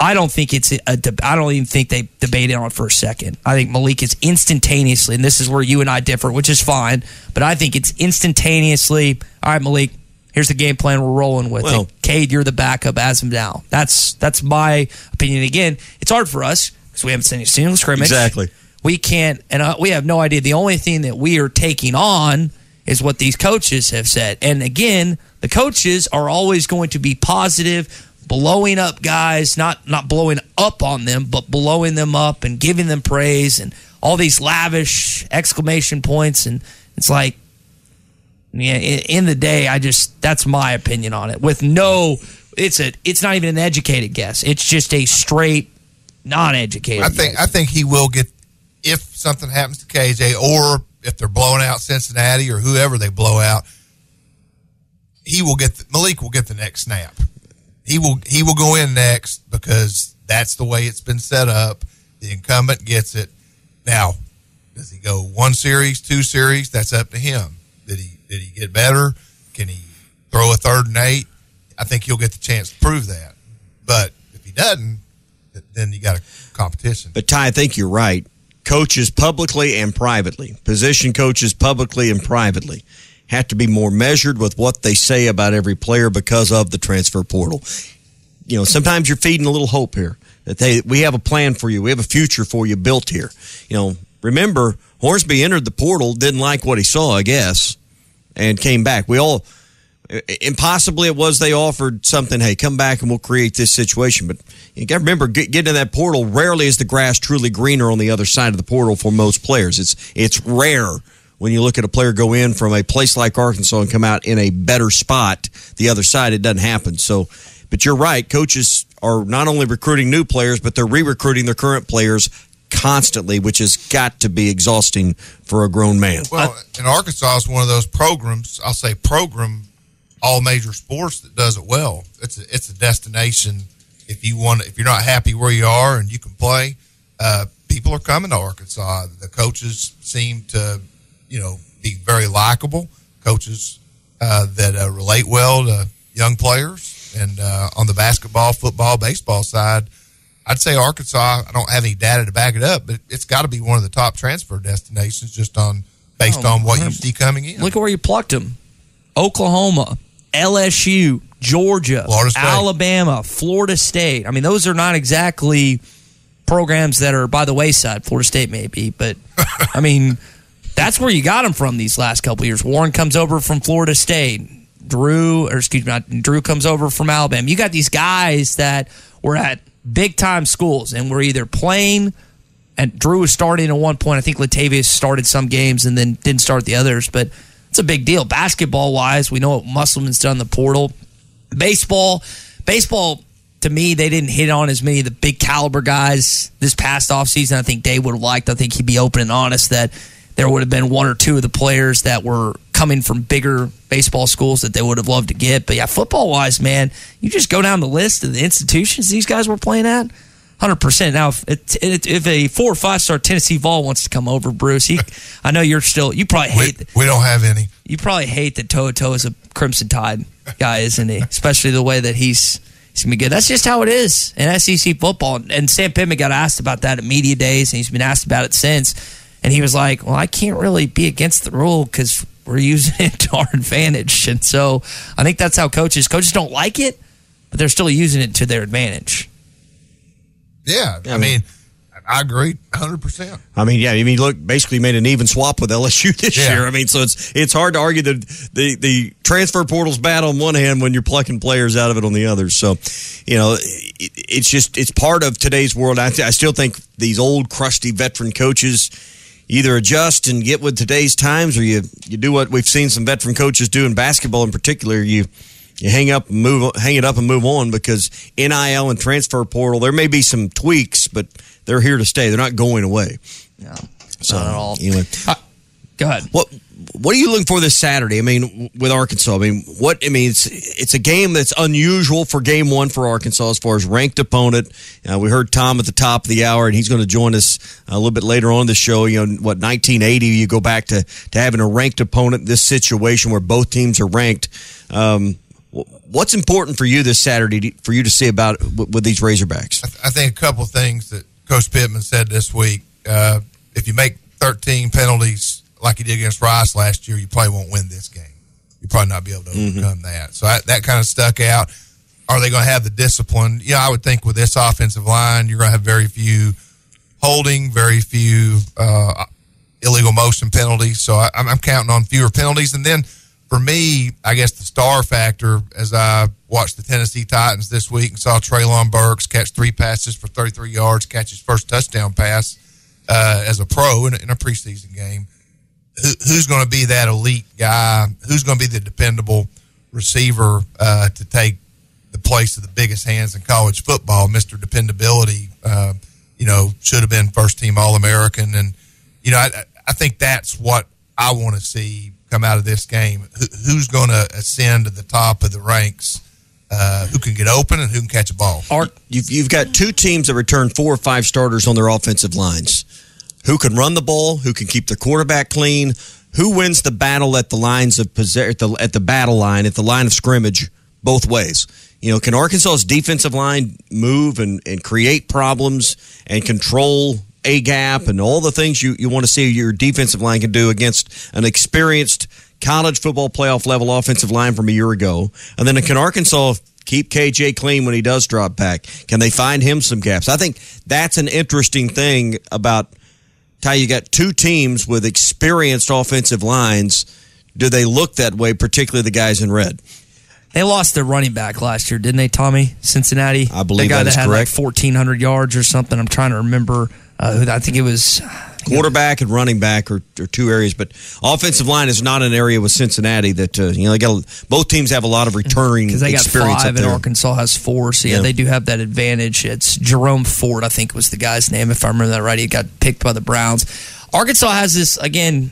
I don't think it's a. deb- I don't even think they debated on it for a second. I think Malik is instantaneously, and this is where you and I differ, which is fine. But I think it's instantaneously. All right, Malik. Here's the game plan we're rolling with. Well- And Cade, you're the backup as of now. That's that's my opinion. Again, it's hard for us because we haven't seen a single scrimmage. Exactly. We can't, and uh, we have no idea. The only thing that we are taking on is what these coaches have said. And again, the coaches are always going to be positive, blowing up guys, not not blowing up on them, but blowing them up and giving them praise and all these lavish exclamation points. And it's like, yeah, in, in the day, I just that's my opinion on it. With no, it's a, it's not even an educated guess. It's just a straight non-educated. I think I think he will get if something happens to KJ or if they're blowing out Cincinnati or whoever they blow out. He will get the, Malik will get the next snap. He will he will go in next because that's the way it's been set up. The incumbent gets it. Now, does he go one series, two series? That's up to him. Did he did he get better? Can he throw a third and eight? I think he'll get the chance to prove that. But if he doesn't, then you got a competition. But Ty, I think you're right. Coaches publicly and privately, position coaches publicly and privately, have to be more measured with what they say about every player because of the transfer portal. You know, sometimes you're feeding a little hope here that they we have a plan for you, we have a future for you built here. You know, remember Hornsby entered the portal, didn't like what he saw, I guess, and came back. We all impossibly it was they offered something. Hey, come back and we'll create this situation. But you got to remember, get, getting to that portal. Rarely is the grass truly greener on the other side of the portal for most players. It's it's rare when you look at a player go in from a place like Arkansas and come out in a better spot. The other side, it doesn't happen. So, but you're right. Coaches are not only recruiting new players, but they're re-recruiting their current players constantly, which has got to be exhausting for a grown man. Well, and Arkansas is one of those programs. I'll say program all major sports that does it well. It's a, it's a destination. If you want, if you're not happy where you are and you can play, uh, people are coming to Arkansas. The coaches seem to, you know, be very likable. Coaches uh, that uh, relate well to young players, and uh, on the basketball, football, baseball side, I'd say Arkansas. I don't have any data to back it up, but it's got to be one of the top transfer destinations just on based Oh, on what you see coming in. Look at where you plucked them: Oklahoma, LSU, Georgia, Florida Alabama, Florida State. I mean, those are not exactly programs that are by the wayside. Florida State maybe, but I mean, that's where you got them from these last couple years. Warren comes over from Florida State. Drew, or excuse me, not, Drew comes over from Alabama. You got these guys that were at big time schools and were either playing and Drew was starting at one point. I think Latavious started some games and then didn't start the others, but it's a big deal. Basketball wise, we know what Musselman's done in the portal. Baseball, baseball to me, they didn't hit on as many of the big caliber guys this past offseason. I think Dave would have liked. I think he'd be open and honest that there would have been one or two of the players that were coming from bigger baseball schools that they would have loved to get. But yeah, football wise, man, you just go down the list of the institutions these guys were playing at. Hundred percent. Now, if it, if a four or five star Tennessee Vol wants to come over, Bruce, he, I know you're still. You probably hate. We don't have any. You probably hate that Toto is a Crimson Tide guy, isn't he? Especially the way that he's he's gonna be good. That's just how it is in SEC football. And Sam Pittman got asked about that at media days, and he's been asked about it since. And he was like, "Well, I can't really be against the rule because we're using it to our advantage." And so I think that's how coaches coaches don't like it, but they're still using it to their advantage. Yeah, I mean, I agree, hundred percent. I mean, yeah, I mean, look, basically made an even swap with LSU this Yeah. year. I mean, so it's it's hard to argue that the the transfer portal's bad on one hand when you're plucking players out of it on the other. So, you know, it, it's just it's part of today's world. I, I still think these old crusty veteran coaches either adjust and get with today's times, or you you do what we've seen some veteran coaches do in basketball in particular. You you hang up and move hang it up and move on because NIL and transfer portal there may be some tweaks, but they're here to stay. They're not going away. Yeah, so not at all. Anyway, go ahead. What what are you looking for this Saturday? I mean, with Arkansas. I mean, what I mean, it's it's a game that's unusual for game one for Arkansas as far as ranked opponent. Uh, we heard Tom at the top of the hour, and he's going to join us a little bit later on in the show. You know, what 1980? You go back to to having a ranked opponent. in This situation where both teams are ranked. Um, wh- what's important for you this Saturday to- for you to see about with, with these Razorbacks? I think a couple of things that Coach Pittman said this week. Uh, if you make 13 penalties like you did against Rice last year, you probably won't win this game. You probably not be able to overcome that. So I, that kind of stuck out. Are they going to have the discipline? Yeah, I would think with this offensive line, you're going to have very few holding, very few uh, illegal motion penalties. So I, I'm, I'm counting on fewer penalties. And then for me, I guess the star factor as I watched the Tennessee Titans this week and saw Treylon Burks catch three passes for 33 yards, catch his first touchdown pass uh, as a pro in a, in a preseason game. Who, who's going to be that elite guy? Who's going to be the dependable receiver uh, to take the place of the biggest hands in college football, Mr. Dependability? Uh, you know, should have been first team All American. And, you know, I, I think that's what I want to see come out of this game. Who, who's going to ascend to the top of the ranks? Uh, who can get open and who can catch a ball? Art, you've, you've got two teams that return four or five starters on their offensive lines. Who can run the ball? Who can keep the quarterback clean? Who wins the battle at the lines of possess- at the, at the battle line at the line of scrimmage both ways? You know, can Arkansas's defensive line move and, and create problems and control a gap and all the things you, you want to see your defensive line can do against an experienced college football playoff level offensive line from a year ago? And then can Arkansas keep KJ clean when he does drop back? Can they find him some gaps? I think that's an interesting thing about Ty. You got two teams with experienced offensive lines do they look that way, particularly the guys in red? They lost their running back last year, didn't they, Tommy? Cincinnati. I believe the guy that had correct. like fourteen hundred yards or something. I'm trying to remember. Uh, I think it was. Quarterback and running back are, are two areas, but offensive line is not an area with Cincinnati that uh, you know they got. Both teams have a lot of returning because they got five and. Arkansas has four. So yeah, Yeah. they do have that advantage. It's Jerome Ford, I think was the guy's name, if I remember that right. He got picked by the Browns. Arkansas has this again.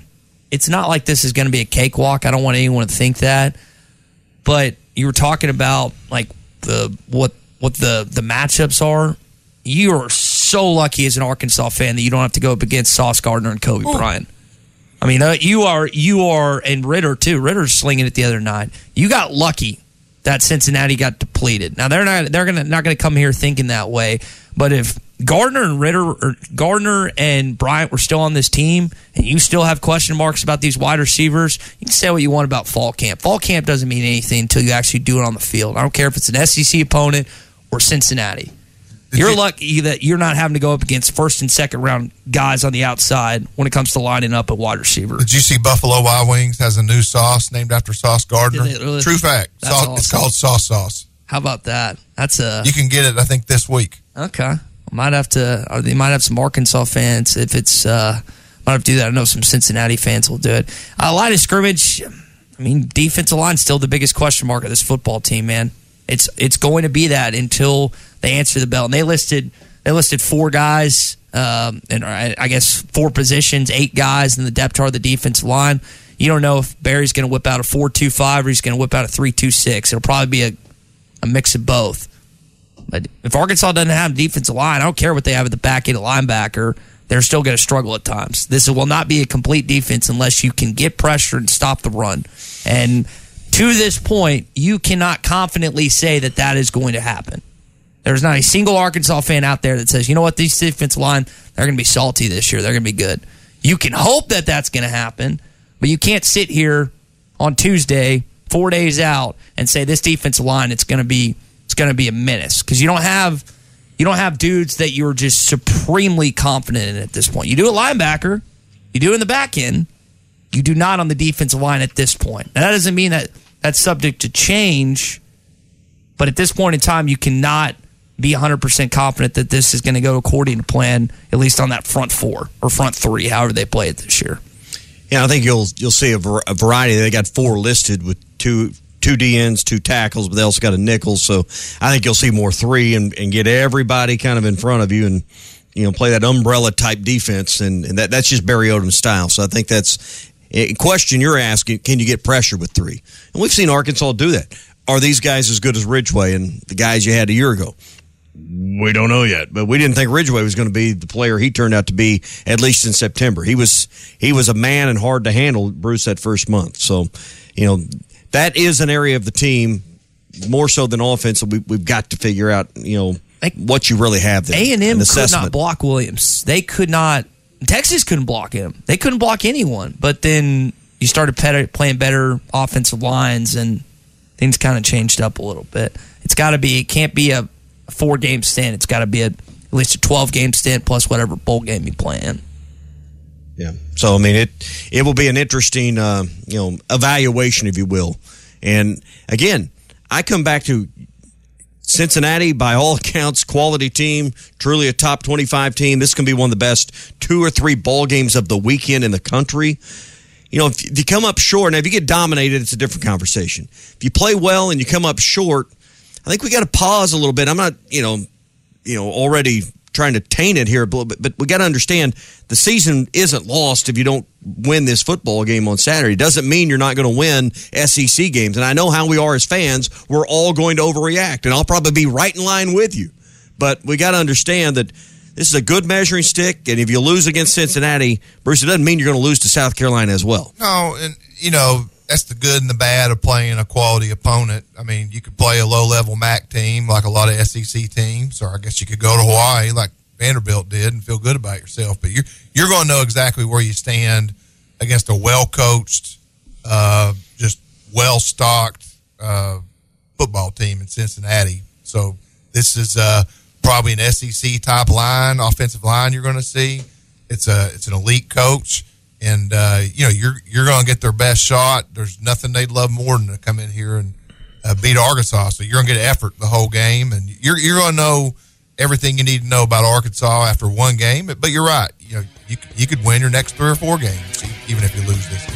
It's not like this is going to be a cakewalk. I don't want anyone to think that. But you were talking about like the what what the the matchups are. You are so lucky as an Arkansas fan that you don't have to go up against Sauce Gardner and Coby Bryant. I mean, uh, you are you are and Ridder too. Ridder's slinging it the other night. You got lucky that Cincinnati got depleted. Now they're not they're gonna not gonna come here thinking that way. But if Gardner and Ridder or Gardner and Bryant were still on this team, and you still have question marks about these wide receivers, you can say what you want about fall camp. Fall camp doesn't mean anything until you actually do it on the field. I don't care if it's an SEC opponent or Cincinnati. You're lucky that you're not having to go up against first and second round guys on the outside when it comes to lining up at wide receiver. Did you see Buffalo Wild Wings has a new sauce named after Sauce Gardner? Really? True fact. Sauce, It's called Sauce Sauce. How about that? That's a You can get it, I think, this week. okay. Might have to. Or they might have some Arkansas fans if it's. uh Might have to do that. I know some Cincinnati fans will do it. Uh, line of scrimmage. I mean, defensive line still the biggest question mark of this football team, man. It's it's going to be that until they answer the bell. And they listed they listed four guys, um, and I, guess four positions, eight guys in the depth chart of the defensive line. You don't know if Barry's going to whip out a four-two-five or he's going to whip out a three-two-six. It'll probably be a, a mix of both. But if Arkansas doesn't have a defensive line, I don't care what they have at the back end of linebacker. They're still going to struggle at times. This will not be a complete defense unless you can get pressure and stop the run. And to this point, you cannot confidently say that that is going to happen. There's not a single Arkansas fan out there that says, you know what, these defensive line, they're going to be salty this year. They're going to be good. You can hope that that's going to happen, but you can't sit here on Tuesday, four days out, and say this defensive line, it's going to be it's going to be a menace because you don't have you don't have dudes that you're just supremely confident in at this point. You do a linebacker, you do in the back end, you do not on the defensive line at this point. Now, that doesn't mean that that's subject to change, but at this point in time, you cannot be 100% confident that this is going to go according to plan, at least on that front four or front three, however they play it this year. Yeah, I think you'll you'll see a, var- a variety. They got four listed with two two DNs, two tackles, but they also got a nickel. So I think you'll see more three and, and get everybody kind of in front of you and you know play that umbrella type defense, and, and that that's just Barry Odom's style. So I think that's a question you're asking: Can you get pressure with three? And we've seen Arkansas do that. Are these guys as good as Ridgeway and the guys you had a year ago? We don't know yet, but we didn't think Ridgeway was going to be the player he turned out to be at least in September. He was he was a man and hard to handle, Bruce, that first month. So, you know, that is an area of the team more so than offense. We, we've got to figure out, you know, what you really have there. A and M could not block Williams. They could not. Texas couldn't block him. They couldn't block anyone. But then you started pet- playing better offensive lines, and things kind of changed up a little bit. It's got to be. It can't be a four game stint. It's got to be a, at least a twelve game stint plus whatever bowl game you play in. Yeah. So I mean it it will be an interesting uh, you know evaluation, if you will. And again, I come back to Cincinnati, by all accounts, quality team, truly a top twenty-five team. This can be one of the best two or three ball games of the weekend in the country. You know, if you come up short, now if you get dominated, it's a different conversation. If you play well and you come up short, I think we got to pause a little bit. I'm not, you know, you know, already trying to taint it here a little bit, but we got to understand the season isn't lost if you don't win this football game on Saturday. It doesn't mean you're not going to win SEC games. And I know how we are as fans. We're all going to overreact, and I'll probably be right in line with you. But we got to understand that this is a good measuring stick, and if you lose against Cincinnati, Bruce, it doesn't mean you're going to lose to South Carolina as well. No, and you know that's the good and the bad of playing a quality opponent. I mean, you could play a low level MAC team like a lot of SEC teams, or I guess you could go to Hawaii like Vanderbilt did and feel good about yourself. But you're you're going to know exactly where you stand against a well coached, uh, just well stocked uh, football team in Cincinnati. So this is uh, probably an SEC type line, offensive line. You're going to see. It's a it's an elite coach. And uh, you know you're you're going to get their best shot. There's nothing they'd love more than to come in here and uh, beat Arkansas. So you're going to get effort the whole game, and you're you're going to know everything you need to know about Arkansas after one game. But you're right. You know you you could win your next three or four games even if you lose this game.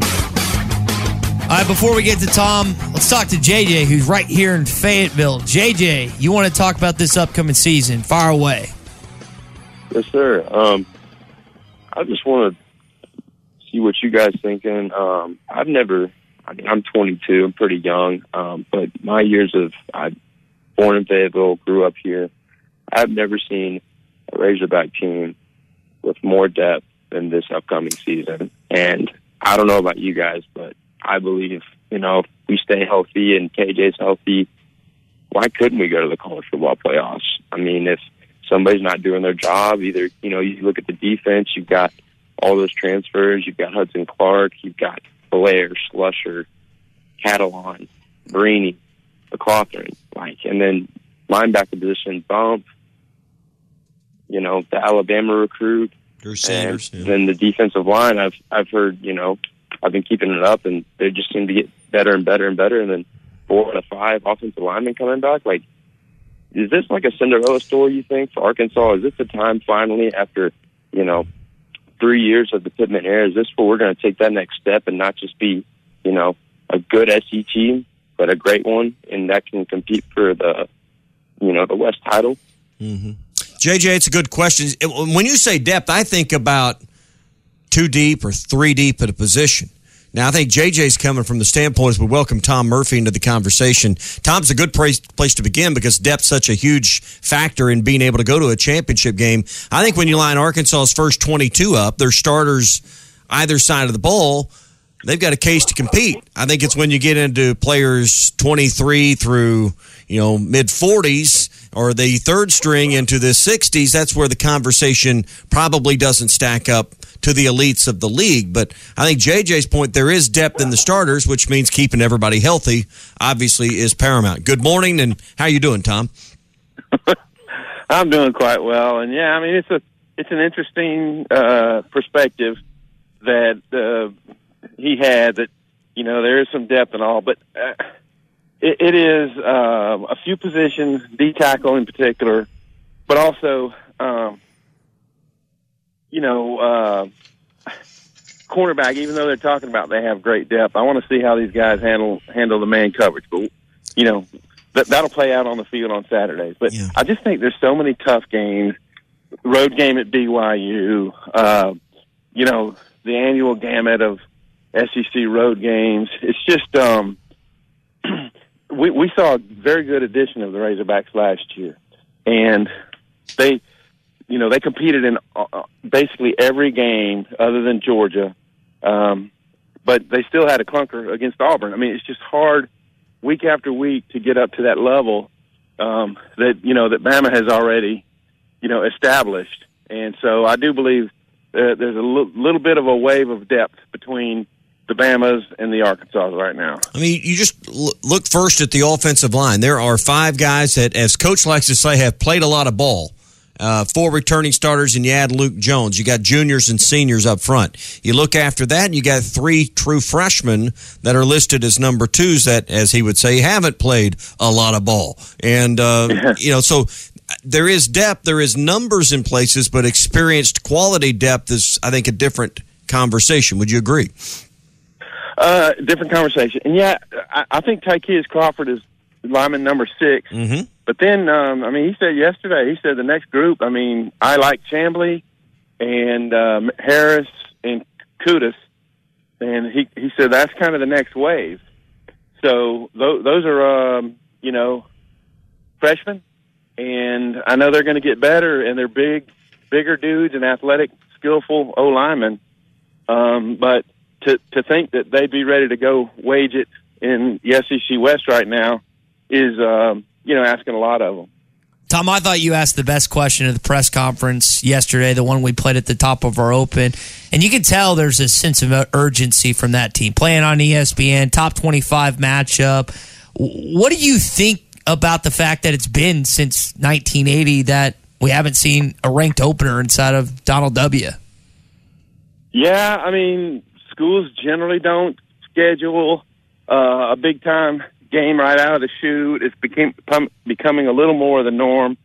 All right, before we get to Tom, let's talk to JJ, who's right here in Fayetteville. JJ, you want to talk about this upcoming season? Fire away. Yes, sir. Um, I just want to see what you guys thinking. Um, I've never. I mean, I'm 22. I'm pretty young. Um, but my years of I born in Fayetteville, grew up here. I've never seen a Razorback team with more depth than this upcoming season. And I don't know about you guys, but I believe, you know, if we stay healthy and KJ's healthy, why couldn't we go to the college football playoffs? I mean, if somebody's not doing their job, either, you know, you look at the defense, you've got all those transfers, you've got Hudson Clark, you've got Blair, Slusher, Catalon, Marini, McGlothern, like, and then linebacker position bump, you know, the Alabama recruit. Drew Sanders. And then the defensive line, I've I've heard, you know, I've been keeping it up, and they just seem to get better and better and better. And then four out of five offensive linemen coming back. Like, is this like a Cinderella story? You think for Arkansas? Is this the time finally after you know three years of the Pittman era? Is this where we're going to take that next step and not just be you know a good SEC team, but a great one, and that can compete for the you know the West title? Mm-hmm. JJ, it's a good question. When you say depth, I think about two deep or three deep at a position. Now, I think JJ's coming from the standpoint as we welcome Tom Murphy into the conversation. Tom's a good place, to begin because depth's such a huge factor in being able to go to a championship game. I think when you line Arkansas's first 22 up, their starters either side of the ball, they've got a case to compete. I think it's when you get into players 23 through, you know, mid 40s or the third string into the 60s, that's where the conversation probably doesn't stack up to the elites of the league. But I think JJ's point, there is depth in the starters, which means keeping everybody healthy, obviously, is paramount. Good morning, and how you doing, Tom? I'm doing quite well, and yeah, I mean it's a it's an interesting uh, perspective that uh, he had that you know there is some depth and all, but uh, it, it is uh, a few positions, D tackle in particular, but also um, you know uh, cornerback. Even though they're talking about they have great depth, I want to see how these guys handle handle the man coverage. But you know that that'll play out on the field on Saturdays. But I just think there's so many tough games. Road game at BYU, uh, you know, the annual gamut of SEC road games. It's just um, we we saw a very good addition of the Razorbacks last year, and they, you know, they competed in uh, basically every game other than Georgia, um, but they still had a clunker against Auburn. I mean, it's just hard week after week to get up to that level um, that you know that Bama has already, you know, established. And so I do believe uh, there's a little bit of a wave of depth between the Bamas and the Arkansas right now. I mean, you just look first at the offensive line. There are five guys that, as coach likes to say, have played a lot of ball. Uh, four returning starters, and you add Luke Jones. You got juniors and seniors up front. You look after that, and you got three true freshmen that are listed as number twos that, as he would say, haven't played a lot of ball. And, uh, you know, so there is depth, there is numbers in places, but experienced quality depth is, I think, a different conversation. Would you agree? Uh, different conversation. And yeah, I, I think Ty'Kieast Crawford is lineman number 6 Mm-hmm. But then, um, I mean, he said yesterday, he said the next group, I mean, I like Chamblee and um, Harris and Kutas. And he, he said that's kind of the next wave. So th- those are, um, you know, freshmen. And I know they're going to get better, and they're big, bigger dudes and athletic, skillful O linemen. Um, but to to think that they'd be ready to go wage it in the SEC West right now is um, you know, asking a lot of them. Tom, I thought you asked the best question at the press conference yesterday, the one we played at the top of our open. And you can tell there's a sense of urgency from that team. Playing on ESPN, top 25 matchup. What do you think about the fact that it's been since 1980 that we haven't seen a ranked opener inside of Donald W? Yeah, I mean, schools generally don't schedule uh, a big time game right out of the chute. It's became becoming a little more the norm.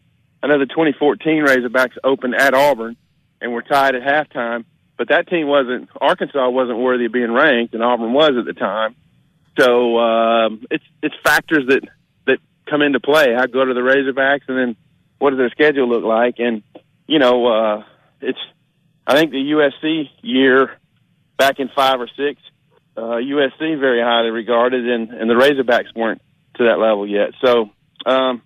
I know the 2014 Razorbacks opened at Auburn and were tied at halftime, but that team wasn't Arkansas wasn't worthy of being ranked, and Auburn was at the time. So um, it's it's factors that that come into play. How good are the Razorbacks, and then what does their schedule look like? And you know, uh, it's I think the USC year back in five or six, uh, USC very highly regarded, and, and the Razorbacks weren't to that level yet. So um,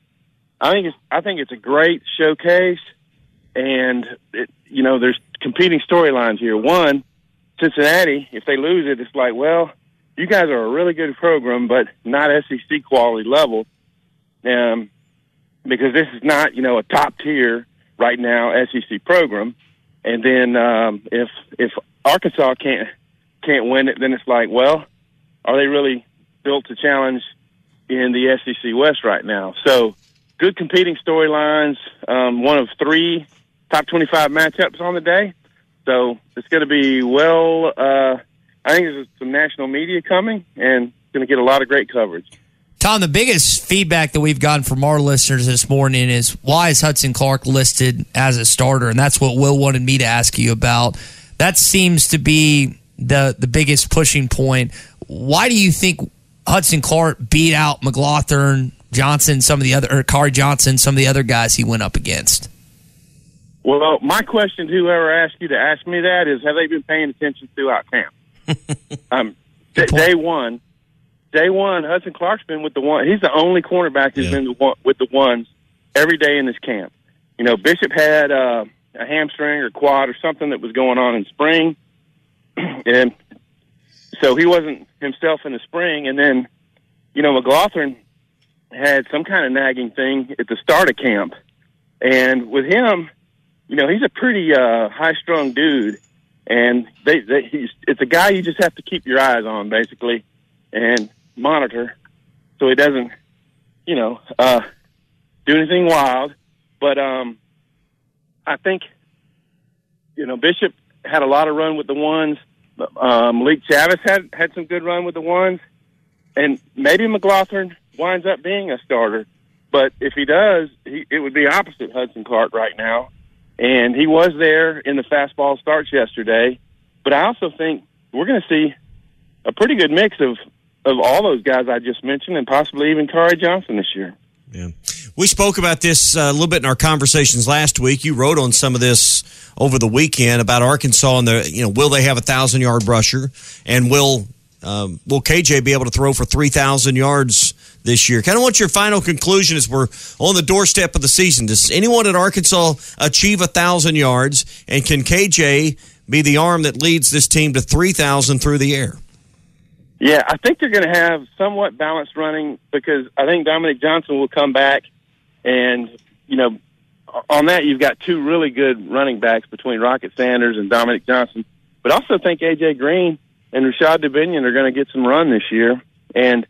I think it's I think it's a great showcase, and it, you know there's competing storylines here. One, Cincinnati, if they lose it, it's like, well, you guys are a really good program, but not SEC quality level, um, because this is not you know a top tier right now SEC program. And then um, if if Arkansas can't can't win it, then it's like, well, are they really built to challenge in the SEC West right now? So good competing storylines. Um, one of three top twenty-five matchups on the day. So it's going to be well. Uh, I think there's some national media coming, and going to get a lot of great coverage. Tom, the biggest feedback that we've gotten from our listeners this morning is why is Hudson Clark listed as a starter? And that's what Will wanted me to ask you about. That seems to be the the biggest pushing point. Why do you think Hudson Clark beat out McGlothern, Johnson, some of the other, or Khari Johnson, some of the other guys he went up against? Well, my question to whoever asked you to ask me that is, have they been paying attention throughout camp? um, d- day one, day one, Hudson Clark's been with the one. He's the only cornerback who's been the one, with the ones every day in this camp. You know, Bishop had uh, a hamstring or quad or something that was going on in spring, and so he wasn't himself in the spring. And then, you know, McGlothern had some kind of nagging thing at the start of camp, and with him, you know, he's a pretty uh, high-strung dude, and they, they he's it's a guy you just have to keep your eyes on basically, and monitor so he doesn't, you know, uh, do anything wild. But um, I think, you know, Bishop had a lot of run with the ones. Um, Malik Chavis had had some good run with the ones, and maybe McGlothern winds up being a starter. But if he does, he, it would be opposite Hudson Clark right now. And he was there in the fastball starts yesterday. But I also think we're going to see a pretty good mix of of all those guys I just mentioned, and possibly even Khari Johnson this year. Yeah. We spoke about this uh, a little bit in our conversations last week. You wrote on some of this over the weekend about Arkansas and the, you know, will they have a thousand yard rusher and will, um, will KJ be able to throw for 3,000 yards this year? Kind of what's your final conclusion as we're on the doorstep of the season? Does anyone at Arkansas achieve a thousand yards and can KJ be the arm that leads this team to 3,000 through the air? Yeah, I think they're going to have somewhat balanced running because I think Dominic Johnson will come back, and you know, on that you've got two really good running backs between Rocket Sanders and Dominic Johnson. But also think AJ Green and Rashod Dubinion are going to get some run this year. And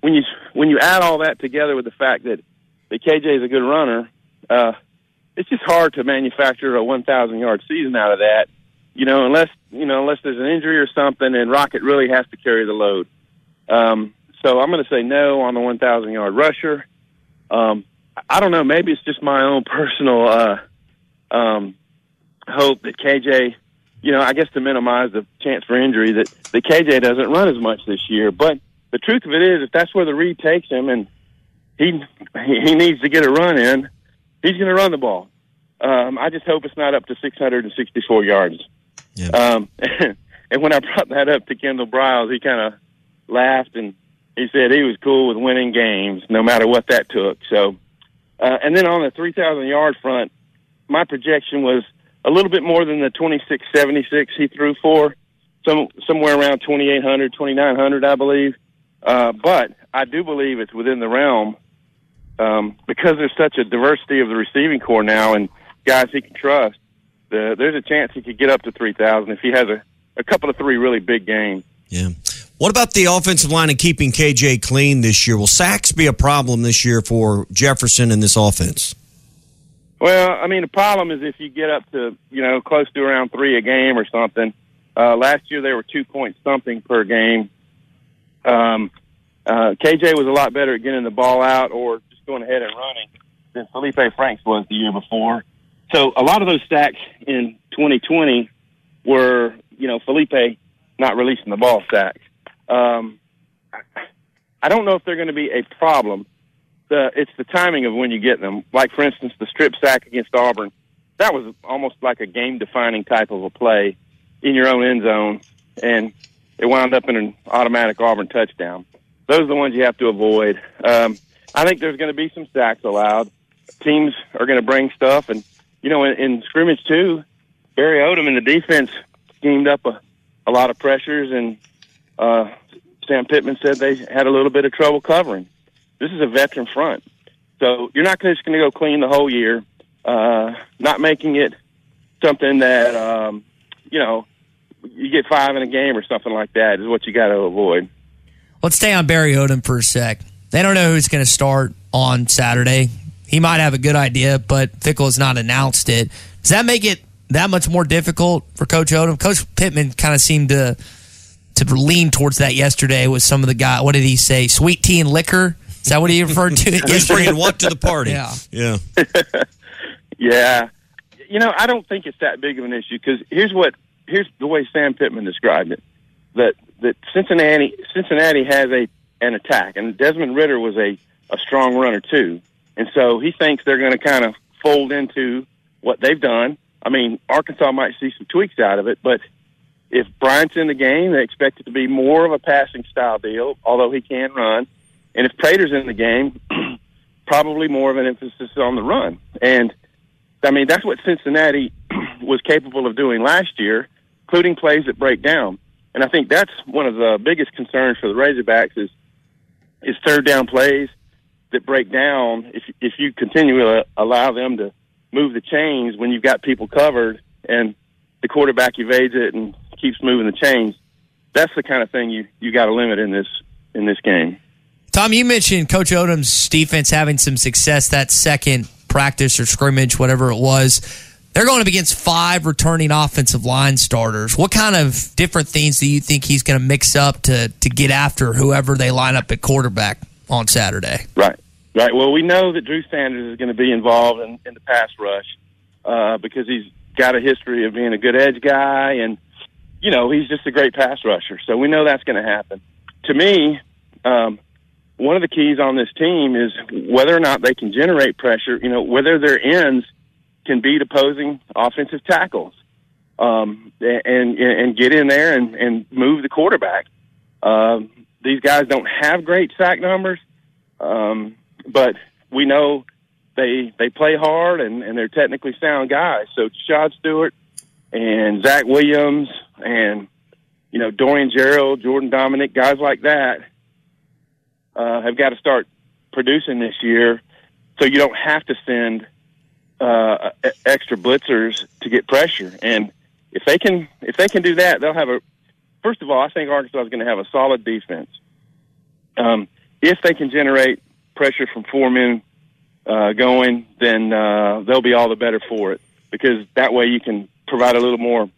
when you when you add all that together with the fact that that KJ is a good runner, uh, it's just hard to manufacture a 1,000 yard season out of that you know, unless you know, unless there's an injury or something, and Rocket really has to carry the load. Um, so I'm going to say no on the 1,000 yard rusher. Um, I don't know. Maybe it's just my own personal uh, um, hope that KJ, you know, I guess to minimize the chance for injury, that the KJ doesn't run as much this year. But the truth of it is, if that's where the read takes him, and he he needs to get a run in, he's going to run the ball. Um, I just hope it's not up to 664 yards. Yeah. Um, and when I brought that up to Kendall Briles, he kind of laughed and he said he was cool with winning games, no matter what that took. So, uh, and then on the 3,000 yard front, my projection was a little bit more than the 2676 he threw for, some somewhere around 2800, 2900, I believe. Uh, but I do believe it's within the realm um, because there's such a diversity of the receiving core now and guys he can trust. The, there's a chance he could get up to three thousand if he has a, a couple of three really big games. Yeah. What about the offensive line and keeping KJ clean this year? Will sacks be a problem this year for Jefferson and this offense? Well, I mean, the problem is if you get up to you know close to around three a game or something. Uh, last year they were two point something per game. Um, uh, KJ was a lot better at getting the ball out or just going ahead and running than Felipe Franks was the year before. So a lot of those sacks in 2020 were, you know, Felipe not releasing the ball sacks. Um, I don't know if they're going to be a problem. The, it's the timing of when you get them. Like, for instance, the strip sack against Auburn. That was almost like a game defining type of a play in your own end zone, and it wound up in an automatic Auburn touchdown. Those are the ones you have to avoid. Um, I think there's going to be some sacks allowed. Teams are going to bring stuff, and you know, in, in scrimmage too, Barry Odom and the defense schemed up a, a lot of pressures, and uh, Sam Pittman said they had a little bit of trouble covering. This is a veteran front, so you're not just going to go clean the whole year. Uh, not making it something that um, you know you get five in a game or something like that is what you got to avoid. Let's stay on Barry Odom for a sec. They don't know who's going to start on Saturday. He might have a good idea, but Fickell has not announced it. Does that make it that much more difficult for Coach Odom? Coach Pittman kind of seemed to to lean towards that yesterday with some of the guy. What did he say? Sweet tea and liquor. Is that what he referred to? He's bringing what to the party? Yeah. Yeah. Yeah, you know, I don't think it's that big of an issue because here's what here's the way Sam Pittman described it that that Cincinnati Cincinnati has a an attack, and Desmond Ridder was a a strong runner too, and so he thinks they're going to kind of fold into what they've done. I mean, Arkansas might see some tweaks out of it, but if Bryant's in the game, they expect it to be more of a passing style deal, although he can run. And if Prater's in the game, probably more of an emphasis on the run. And I mean, that's what Cincinnati was capable of doing last year, including plays that break down. And I think that's one of the biggest concerns for the Razorbacks is is third down plays that break down. If if you continually allow them to move the chains when you've got people covered and the quarterback evades it and keeps moving the chains, that's the kind of thing you you got to limit in this in this game. Tom, you mentioned Coach Odom's defense having some success that second practice or scrimmage, whatever it was. They're going up against five returning offensive line starters. What kind of different things do you think he's going to mix up to to get after whoever they line up at quarterback on Saturday? Right, right. Well, we know that Drew Sanders is going to be involved in, in the pass rush uh, because he's got a history of being a good edge guy, and you know he's just a great pass rusher. So we know that's going to happen. To me, um, one of the keys on this team is whether or not they can generate pressure. You know, whether their ends can beat opposing offensive tackles, um, and and get in there and, and move the quarterback. Um, these guys don't have great sack numbers, um, but we know they they play hard and, and they're technically sound guys. So Shad Stewart and Zach Williams and you know Dorian Gerald, Jordan Domineck, guys like that uh, have got to start producing this year, so you don't have to send uh, extra blitzers to get pressure. And if they can, if they can do that, they'll have a. First of all, I think Arkansas is going to have a solid defense. Um, if they can generate pressure from four men uh, going, then uh, they'll be all the better for it because that way you can provide a little more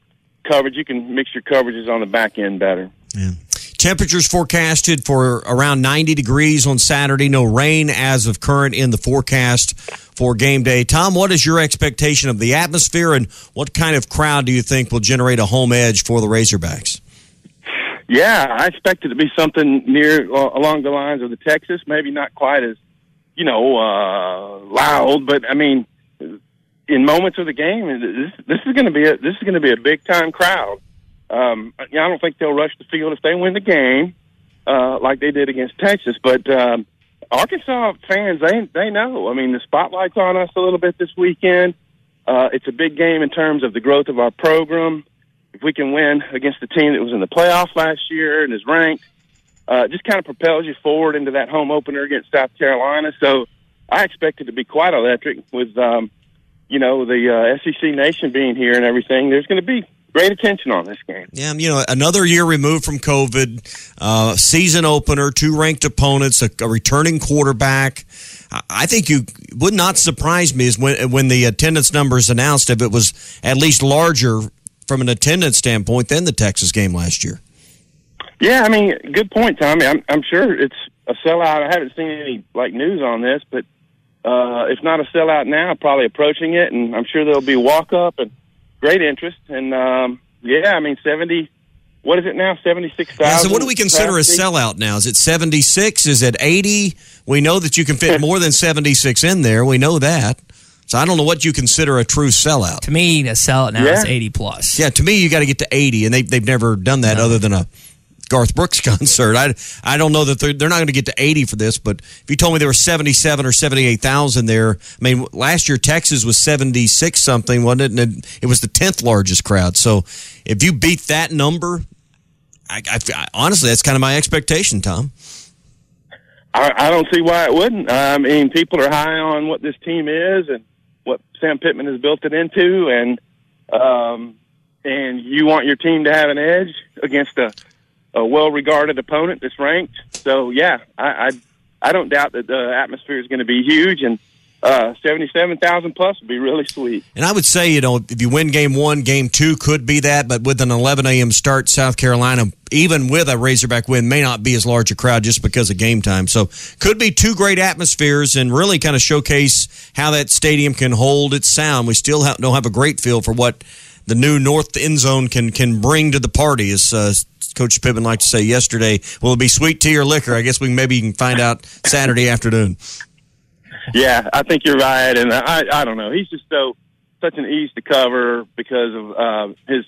coverage. You can mix your coverages on the back end better. Yeah. Temperatures forecasted for around 90 degrees on Saturday. No rain as of current in the forecast for game day. Tom, what is your expectation of the atmosphere and what kind of crowd do you think will generate a home edge for the Razorbacks? Yeah, I expect it to be something near uh, along the lines of the Texas. Maybe not quite as you know uh, loud, but I mean, in moments of the game, this, this is going to be a, this is going to be a big time crowd. Um, I don't think they'll rush the field if they win the game uh, like they did against Texas, but. Um, Arkansas fans, they they know. I mean, the spotlight's on us a little bit this weekend. Uh, it's a big game in terms of the growth of our program. If we can win against the team that was in the playoffs last year and is ranked, uh, just kind of propels you forward into that home opener against South Carolina. So I expect it to be quite electric with, um, you know, the uh, SEC Nation being here and everything. There's going to be great attention on this game. Yeah, you know, another year removed from COVID, uh, season opener, two ranked opponents, a, a returning quarterback. I- think you would not surprise me is when when the attendance numbers announced if it was at least larger from an attendance standpoint than the Texas game last year. Yeah, I mean, good point, Tommy. I'm, I'm sure it's a sellout. I haven't seen any like news on this, but uh, if not a sellout now, probably approaching it, and I'm sure there'll be walk up and great interest. And um, yeah, I mean, seventy. What is it now? Seventy six Yeah, so what do we consider a sellout now? Is it 76? Is it 80? We know that you can fit more than 76 in there. We know that. So I don't know what you consider a true sellout. To me, a sellout now is 80 plus. Yeah, to me, you got to get to 80, and they, they've never done that other than a Garth Brooks concert. I, I don't know that they're, they're not going to get to 80 for this, but if you told me there were 77 or 78,000 there, I mean, last year Texas was 76 something, wasn't it? And it, it was the 10th largest crowd. So if you beat that number, I, I, I- honestly, that's kind of my expectation, Tom. I, don't see why it wouldn't. I mean, people are high on what this team is and what Sam Pittman has built it into, and um, and you want your team to have an edge against a, a well-regarded opponent that's ranked. So yeah, I I, I don't doubt that the atmosphere is going to be huge, and uh, seventy-seven thousand plus would be really sweet. And I would say, you know, if you win game one, game two could be that, but with an 11 a.m. start, South Carolina, even with a Razorback win, may not be as large a crowd just because of game time. So could be two great atmospheres and really kind of showcase how that stadium can hold its sound. We still don't have a great feel for what the new North End Zone can can bring to the party, as uh, Coach Pittman liked to say yesterday. Will it be sweet tea or liquor? I guess we maybe you can find out Saturday afternoon. Yeah, I think you're right, and I I don't know. He's just so such an ease to cover because of uh, his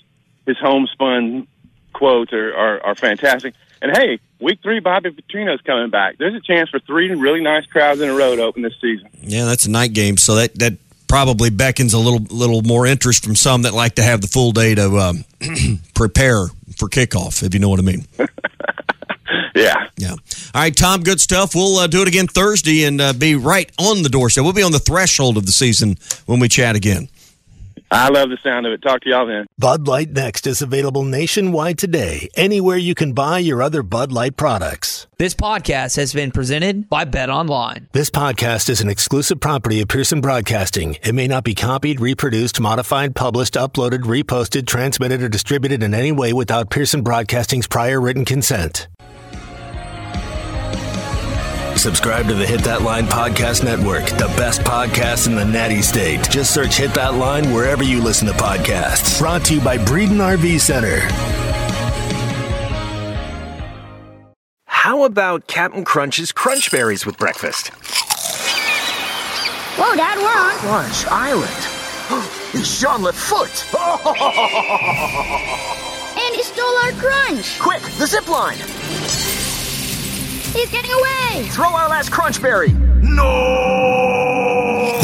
his homespun quotes are, are are fantastic. And hey, week three, Bobby Petrino's coming back. There's a chance for three really nice crowds in a row to open this season. Yeah, that's a night game, so that that probably beckons a little little more interest from some that like to have the full day to um, prepare for kickoff, if you know what I mean. yeah. Yeah. All right, Tom, good stuff. We'll uh, do it again Thursday and uh, be right on the doorstep. We'll be on the threshold of the season when we chat again. I love the sound of it. Talk to y'all then. Bud Light Next is available nationwide today, anywhere you can buy your other Bud Light products. This podcast has been presented by Bet Online. This podcast is an exclusive property of Pearson Broadcasting. It may not be copied, reproduced, modified, published, uploaded, reposted, transmitted, or distributed in any way without Pearson Broadcasting's prior written consent. Subscribe to the Hit That Line Podcast Network, the best podcast in the natty state. Just search Hit That Line wherever you listen to podcasts. Brought to you by Breeden RV Center. How about Cap'n Crunch's Crunch Berries with breakfast? Whoa, Dad, we're on. Crunch Island. It's Jean Foot. And he stole our crunch. Quick, the zip line. He's getting away. Throw our last Crunchberry! No!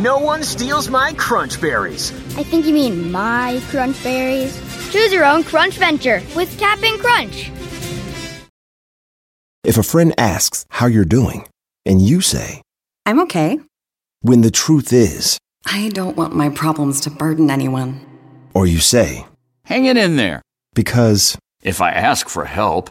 No one steals my Crunchberries. I think you mean my Crunchberries. Choose your own crunch venture with Cap'n Crunch. If a friend asks how you're doing, and you say, I'm okay. when the truth is, I don't want my problems to burden anyone. or you say, Hang it in there. because, If I ask for help,